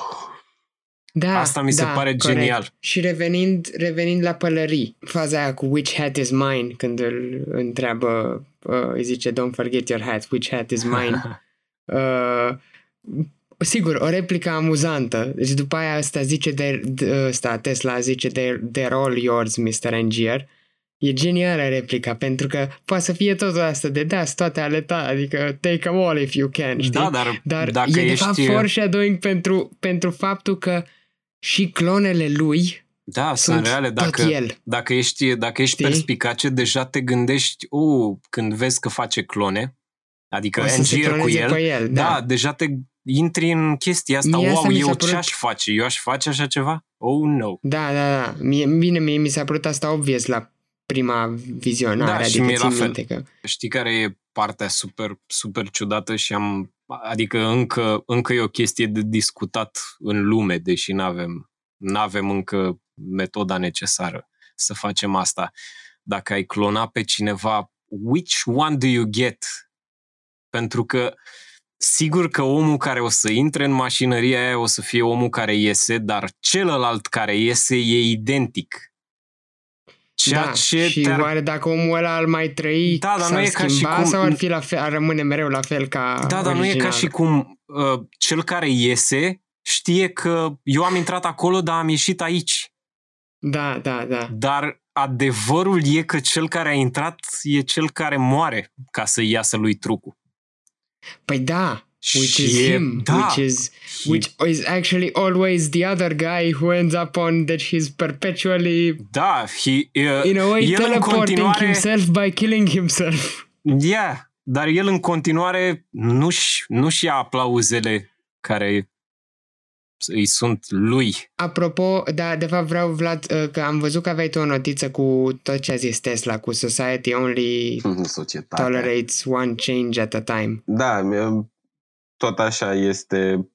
Da, Asta mi se da, pare corect. genial. Și revenind, revenind la pălării, faza aia cu which hat is mine, când îl întreabă, uh, îi zice don't forget your hat, which hat is mine. *laughs* uh, sigur, o replică amuzantă. Deci după aia ăsta zice, de, de, ăsta, Tesla zice they're, they're all yours, Mr. Angier. E genială replica, pentru că poate să fie totul asta de da, sunt toate ale ta, adică take them all if you can, știi? Da, dar, Dar dacă e de ești... fapt foreshadowing pentru, pentru faptul că și clonele lui Da, sunt, sunt reale. Dacă, tot el. dacă ești, dacă ești Știi? perspicace, deja te gândești, uh, când vezi că face clone, adică O să se Angier cu cloneze el, pe el, da. da. deja te intri în chestia asta, Mie asta wow, mi s-a eu părut- ce aș face? Eu aș face așa ceva? Oh, no. Da, da, da. Mie, bine, mie mi s-a părut asta obvious la prima vizionare. Da, și adică mie la țin fel. minte că... Știi care e partea super, super ciudată și am, adică încă, încă e o chestie de discutat în lume, deși nu avem n-avem încă metoda necesară să facem asta. Dacă ai clona pe cineva, which one do you get? Pentru că sigur că omul care o să intre în mașinăria aia o să fie omul care iese, dar celălalt care iese e identic. Ceea da, ce și te-ar oare dacă omul ăla ar mai trăi, Da, dar nu s-ar e ca și schimba cum- sau ar, fi la fel, ar rămâne mereu la fel ca Da, dar nu e ca original? și cum uh, cel care iese știe că eu am intrat acolo, dar am ieșit aici. Da, da, da. Dar adevărul e că cel care a intrat e cel care moare ca să iasă lui trucul. Păi da, which Și is e- him, da. which is which is actually always the other guy who ends up on that he's perpetually Da, he, uh, in a way el în teleporting continuare, himself by killing himself. Yeah, dar el în continuare nu-și, nu-și ia aplauzele care îi sunt lui. Apropo, da, de fapt vreau, Vlad, uh, că am văzut că aveai tu o notiță cu tot ce a zis Tesla, cu Society only *laughs* Societatea. tolerates one change at a time. Da, mi- tot așa este.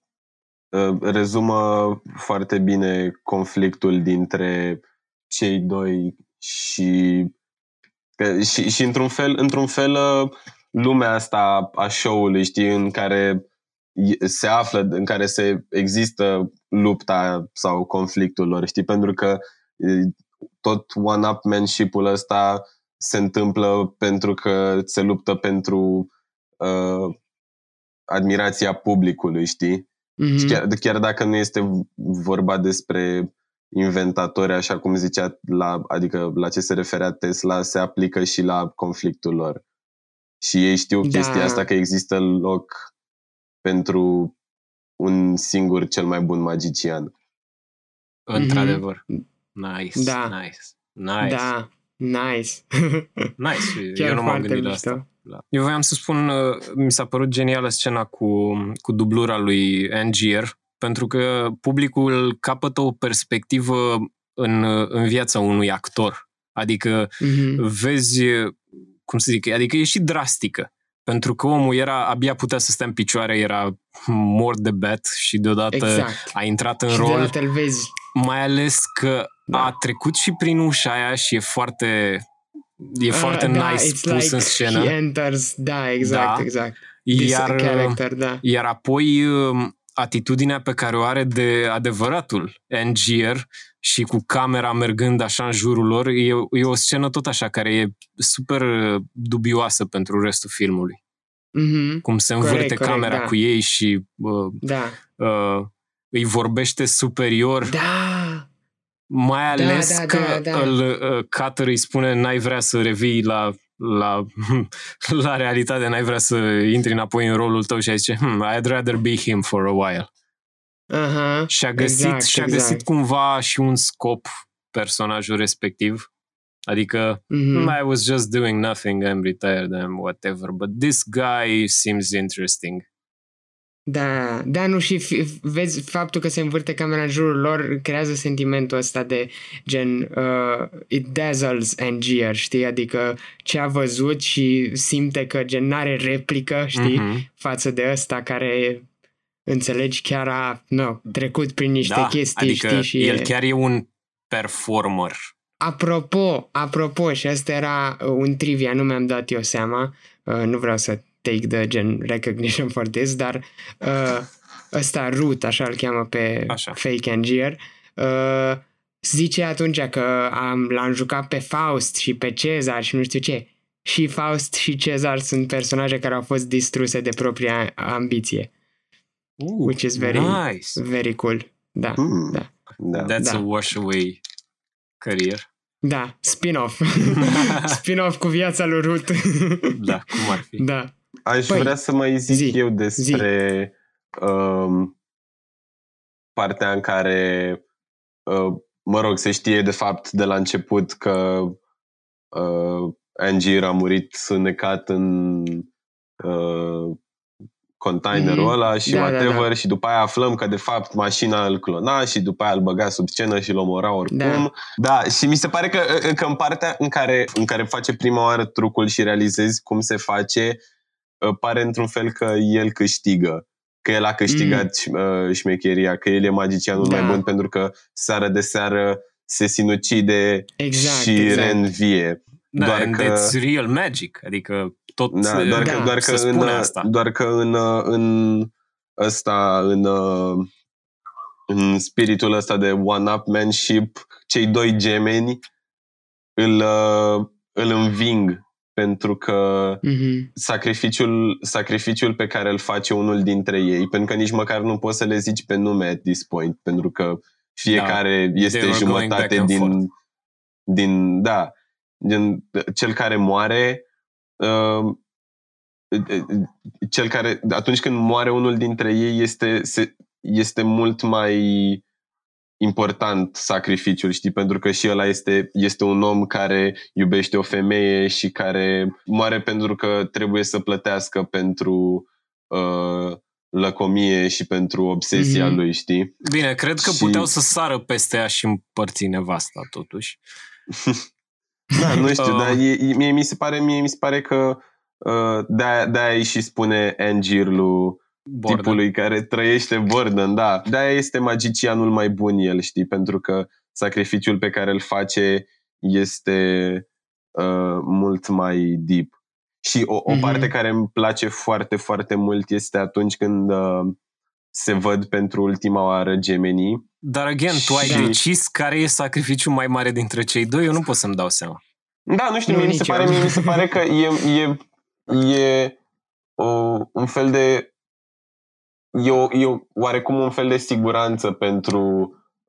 uh, Rezumă foarte bine conflictul dintre cei doi și, că- și, și într-un fel, într-un fel uh, lumea asta a show-ului, știi, în care e- se află, în care se există lupta sau conflictul lor, știi, pentru că e, tot one-up-manship-ul ăsta se întâmplă pentru că se luptă pentru uh, admirația publicului, știi? Mhm. Și chiar, chiar dacă nu este vorba despre inventatori, așa cum zicea, la, adică la ce se referea Tesla, se aplică și la conflictul lor. Și ei știu Da. chestia asta că există loc pentru un singur cel mai bun magician. Într-adevăr. Nice, Da. nice, nice, Da, nice. *laughs* nice. Chiar Eu nu m-am foarte gândit la mișto. asta. Da. Eu voiam să spun, uh, mi s-a părut genială scena cu, cu dublura lui Angier, pentru că publicul capătă o perspectivă în, în viața unui actor. Adică Mhm. vezi, cum să zic, adică e și drastică. Pentru că omul era, abia putea să stea în picioare, era mort de bet și deodată Exact. a intrat în Și rol, deodată îl vezi. mai ales că Da. a trecut și prin ușa aia și e foarte e foarte Uh, da, nice it's pus like în scenă. He enters, da, exact, Da. exact. This Iar, character, da. iar apoi um, atitudinea pe care o are de adevăratul Angier și cu camera mergând așa în jurul lor, e, e o scenă tot așa care e super uh, dubioasă pentru restul filmului. Mhm. Cum se învârte Corect, corect, camera da. cu ei și uh, Da. uh, îi vorbește superior, Da. mai ales da, că da, da. îl, uh, Cutter îi spune n-ai vrea să revii la la, *laughs* la realitate, n-ai vrea să intri înapoi în rolul tău și ai zice, hmm, I'd rather be him for a while. Aha. Și a găsit, Exact, și-a exact. găsit cumva și un scop personajul respectiv. Adică, Mhm. I was just doing nothing, I'm retired and whatever, but this guy seems interesting. Da, da, nu și fi, vezi faptul că se învârte camera în jurul lor creează sentimentul ăsta de gen uh, it dazzles Angier, știi? Adică ce a văzut și simte că gen n-are replică, știi? Mhm. Față de ăsta care înțelegi, chiar a no, trecut prin niște da, chestii, adică știi? Și el e... chiar e un performer. Apropo, apropo, și asta era uh, un trivia, nu mi-am dat eu seama, uh, nu vreau să take the gen recognition for this, dar uh, ăsta Root, așa îl cheamă pe Așa. Fake Angier, uh, zice atunci că am, l-am jucat pe Faust și pe Cezar și nu știu ce. Și Faust și Cezar sunt personaje care au fost distruse de propria ambiție, Uh, which is very, nice. very cool. Da, Hmm. da. Da. That's Da. a wash away career. Da, spin-off. *laughs* *laughs* spin-off cu viața lui Ruth. *laughs* Da, cum ar fi. da. Aș Păi, vrea să mai zic zi, eu despre um, partea în care, uh, mă rog, se știe de fapt de la început că uh, Angie a murit înnecat în uh, containerul Mhm. ăla și Da, da, whatever da. și după aia aflăm că de fapt mașina îl clona și după aia îl băga sub scenă și îl omora oricum. Da. Da, și mi se pare că, că în partea în care, în care face prima oară trucul și realizezi cum se face, uh, pare într-un fel că el câștigă. Că el a câștigat mm. șmecheria, că el e magicianul Da. mai bun pentru că seară de seară se sinucide Exact, și exact. reînvie. Da, Doar and că- it's real magic. Adică tot Da, doar, Da, că, doar, se că în, spune asta. doar că în, în ăsta, în, în spiritul ăsta de one-upmanship, cei doi gemeni îl, îl înving pentru că Mhm. sacrificiul, sacrificiul pe care îl face unul dintre ei, pentru că nici măcar nu poți să le zici pe nume at this point, pentru că fiecare They este were going back jumătate and forth. din, din, da, din cel care moare, uh, cel care, atunci când moare unul dintre ei, este, se, este mult mai important sacrificiul, știi, pentru că și ăla este, este un om care iubește o femeie și care moare pentru că trebuie să plătească pentru uh, lăcomie și pentru obsesia Mhm. lui, știi? Bine, cred că Și- puteau să sară peste ea și împărți nevasta, totuși. *laughs* Da, nu știu, Uh. *laughs* dar e, e- mie, mi se pare, mie mi se pare că uh, de-aia, de-aia îi și spune Angir lui Borden. tipului care trăiește Borden, da. De-aia este magicianul mai bun el, știi, pentru că sacrificiul pe care îl face este uh, mult mai deep. Și o, o Mhm. parte care îmi place foarte, foarte mult este atunci când uh, se văd pentru ultima oară gemenii. Dar, again, tu ai Și- decis care e sacrificiul mai mare dintre cei doi? Eu nu pot să-mi dau seama. Da, nu știu, Nu, mie mi, se nici pare, eu. mie mi se pare că e, e, e o, un fel de e, o, e o, oarecum un fel de siguranță pentru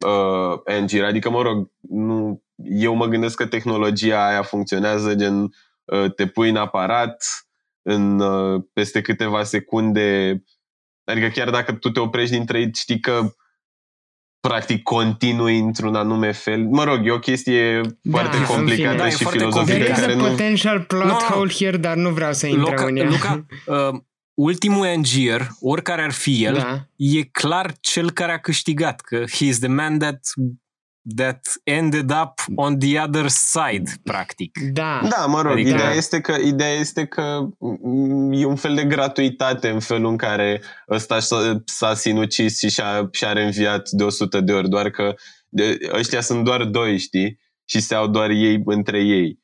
uh, Angie. Adică, mă rog, nu, eu mă gândesc că tehnologia aia funcționează gen uh, te pui în aparat în uh, peste câteva secunde adică chiar dacă tu te oprești dintre ei, știi că practic continui într-un anume fel. Mă rog, e o chestie foarte în complicată fine. Da, e și foarte filozofică There is complicat. care a nu... potential plot Nu, nu. hole here, dar nu vreau să intrăm Luca, în ea. Luca *laughs* uh, ultimul Angier, oricare ar fi el, Da. e clar cel care a câștigat, că he is the man that, that ended up on the other side, practic. Da. Da, mă rog, Adică- ideea, este că, ideea este că mm, e un fel de gratuitate în felul în care ăsta s-a, s-a sinucis și și-a, și-a reînviat de 100 de ori, doar că de, ăștia sunt doar doi, știi? Și se au doar ei între ei. Și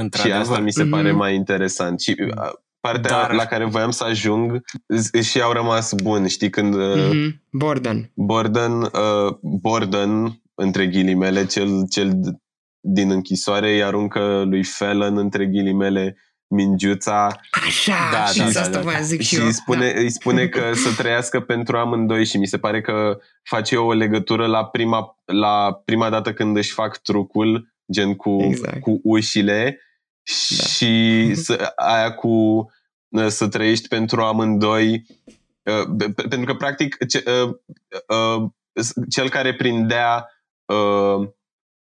Într-adevăr. asta mi se pare Mhm. mai interesant. Și uh, partea Dar- la care voiam să ajung z- și au rămas buni, știi, când uh, Mhm. Borden. Borden, uh, Borden, între ghilimele, cel, cel d- din închisoare, îi aruncă lui Fallon, între ghilimele, mingiuța Așa, Da, și da, asta da, da. voiam să zic și și eu. îi spune, îi spune că să trăiască pentru amândoi și mi se pare că face o legătură la prima, la prima dată când își fac trucul, gen cu, Exact. cu ușile Da. și să, aia cu uh, să trăiești pentru amândoi uh, pe- pe- pentru că practic ce, uh, uh, cel care prindea uh,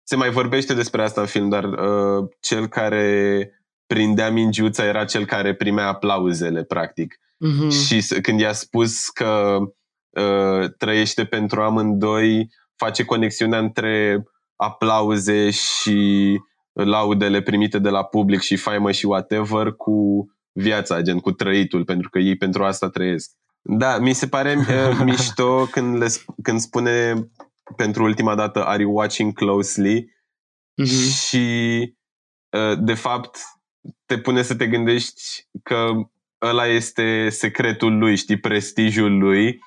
se mai vorbește despre asta în film, dar uh, cel care prindea mingiuța era cel care primea aplauzele, practic. Mhm. Și s- când i-a spus că uh, trăiește pentru amândoi, face conexiunea între aplauze și laudele primite de la public și faimă și whatever cu viața, gen cu trăitul, pentru că ei pentru asta trăiesc. Da, mi se pare uh, *laughs* mișto când, le, sp- când spune pentru ultima dată Are you watching closely? Mhm. Și uh, de fapt te pune să te gândești că ăla este secretul lui, știi, prestijul lui,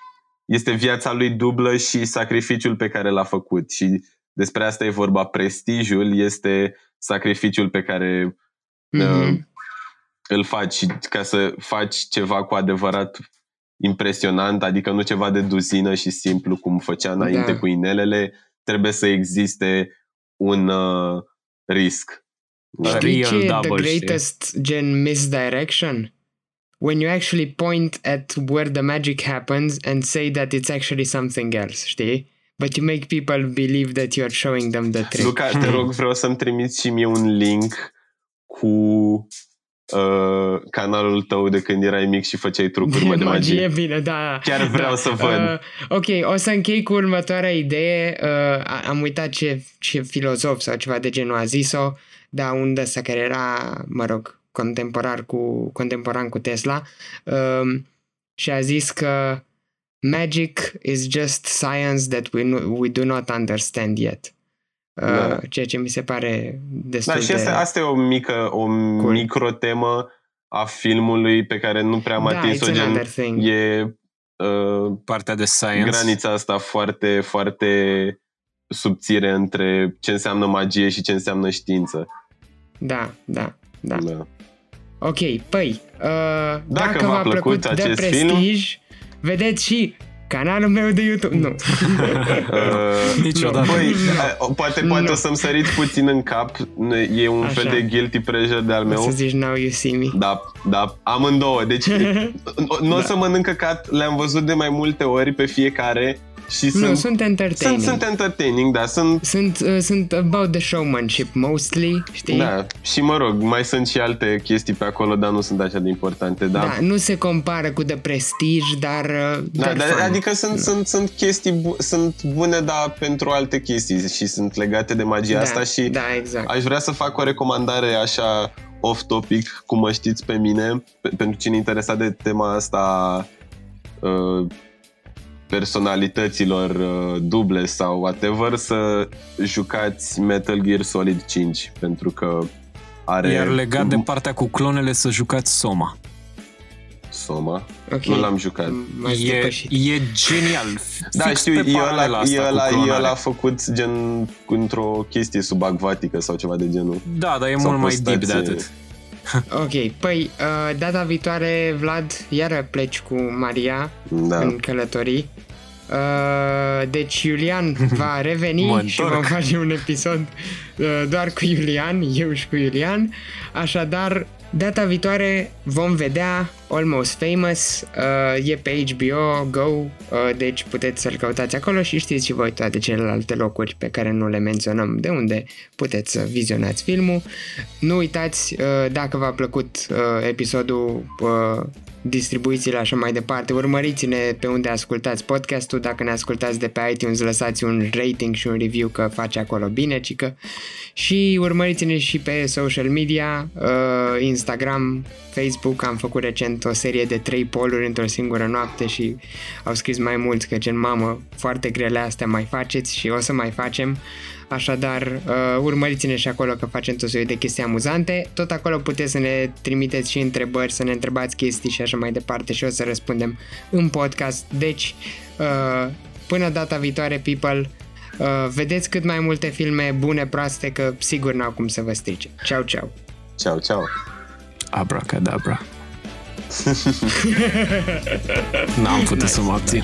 este viața lui dublă și sacrificiul pe care l-a făcut și despre asta e vorba, prestijul este sacrificiul pe care Mhm. uh, îl faci și ca să faci ceva cu adevărat impresionant, adică nu ceva de duzină și simplu cum făcea înainte Da. cu inelele, trebuie să existe un uh, risc. Da. Știi Real ce e the double, știi? greatest gen misdirection? When you actually point at where the magic happens and say that it's actually something else, știi? But you make people believe that you're showing them the trick. Luca, te rog, *laughs* vreau să-mi trimiți și mie un link cu uh, canalul tău de când erai mic și făceai trucuri mă, *laughs* de magie. bine, da. Chiar vreau da. să văd. Uh, ok, o să închei cu următoarea idee. Uh, a- am uitat ce, ce filozof sau ceva de genul a zis-o, dar un ăsta care era, mă rog, contemporar cu, contemporan cu Tesla um, și a zis că magic is just science that we, no, we do not understand yet. Uh, Da. Ceea ce mi se pare destul Da, și de... asta, asta e o mică, o Cool. microtemă a filmului pe care nu prea am da, atins-o, it's gen, another thing. e uh, Partea de science. granița asta foarte, foarte subțire între ce înseamnă magie și ce înseamnă știință. Da, da, da. Da. Ok, păi, uh, dacă, v-a v-a plăcut plăcut de acest Prestige, vedeți și canalul meu de YouTube. Nu. Uh, Niciodată. Băi, Nu. a- poate, poate Nu. o să-mi săriți puțin în cap. E un Așa. fel de guilty pleasure de al O meu. să zici now you see me. Da, da, amândouă. Deci nu o Da. să mănânc căcat, le-am văzut de mai multe ori pe fiecare și nu, sunt, sunt entertaining. sunt, sunt entertaining, da, sunt Sunt, uh, sunt about the showmanship mostly, știi? Da, și mă rog, mai sunt și alte chestii pe acolo, dar nu sunt așa de importante, da. Da, nu se compară cu The Prestige, dar... Uh, Da, they're dar, fun. adică sunt, sunt, sunt chestii, bu- sunt bune, dar pentru alte chestii și sunt legate de magia da, asta și Da, exact. aș vrea să fac o recomandare așa off-topic, cum mă știți pe mine, pe, pentru cine e interesat de tema asta uh, personalităților uh, duble sau whatever, să jucați Metal Gear Solid 5, pentru că are... Iar legat de partea cu clonele să jucați Soma. Soma. Ok. Nu l-am jucat. M-ați E, depășit. e genial. Da, Fix știu, pe e paralela ăla, asta e cu ăla, e clonare. ăla făcut gen într-o chestie subacvatică sau ceva de genul. Da, dar e Sau mult mai deep de postație. atât. *laughs* Ok, păi uh, data viitoare, Vlad, iară pleci cu Maria Da. în călătorii. Uh, deci Iulian *laughs* va reveni Mă și întorc. vom face un episod uh, doar cu Iulian, eu și cu Iulian. Așadar, data viitoare vom vedea Almost Famous, uh, e pe HBO Go, uh, deci puteți să-l căutați acolo și știți și voi toate celelalte locuri pe care nu le menționăm de unde puteți să vizionați filmul. Nu uitați, uh, dacă v-a plăcut uh, episodul, uh, distribuițiile așa mai departe, urmăriți-ne pe unde ascultați podcastul, dacă ne ascultați de pe iTunes, lăsați un rating și un review că face acolo bine, cică. Și urmăriți-ne și pe social media, uh, Instagram, Facebook, am făcut recent o serie de trei poluri într-o singură noapte și au scris mai mulți că gen mamă, foarte grele astea mai faceți și o să mai facem. Așadar, uh, urmăriți-ne și acolo că facem tot soiul de chestii amuzante. Tot acolo puteți să ne trimiteți și întrebări, să ne întrebați chestii și așa mai departe și o să răspundem în podcast. Deci, uh, până data viitoare, people, uh, vedeți cât mai multe filme bune, proaste, că sigur n-au cum să vă strice. Ceau, ceau! Ceau, ceau. Abracadabra. *laughs* N-am putut să mă abțin.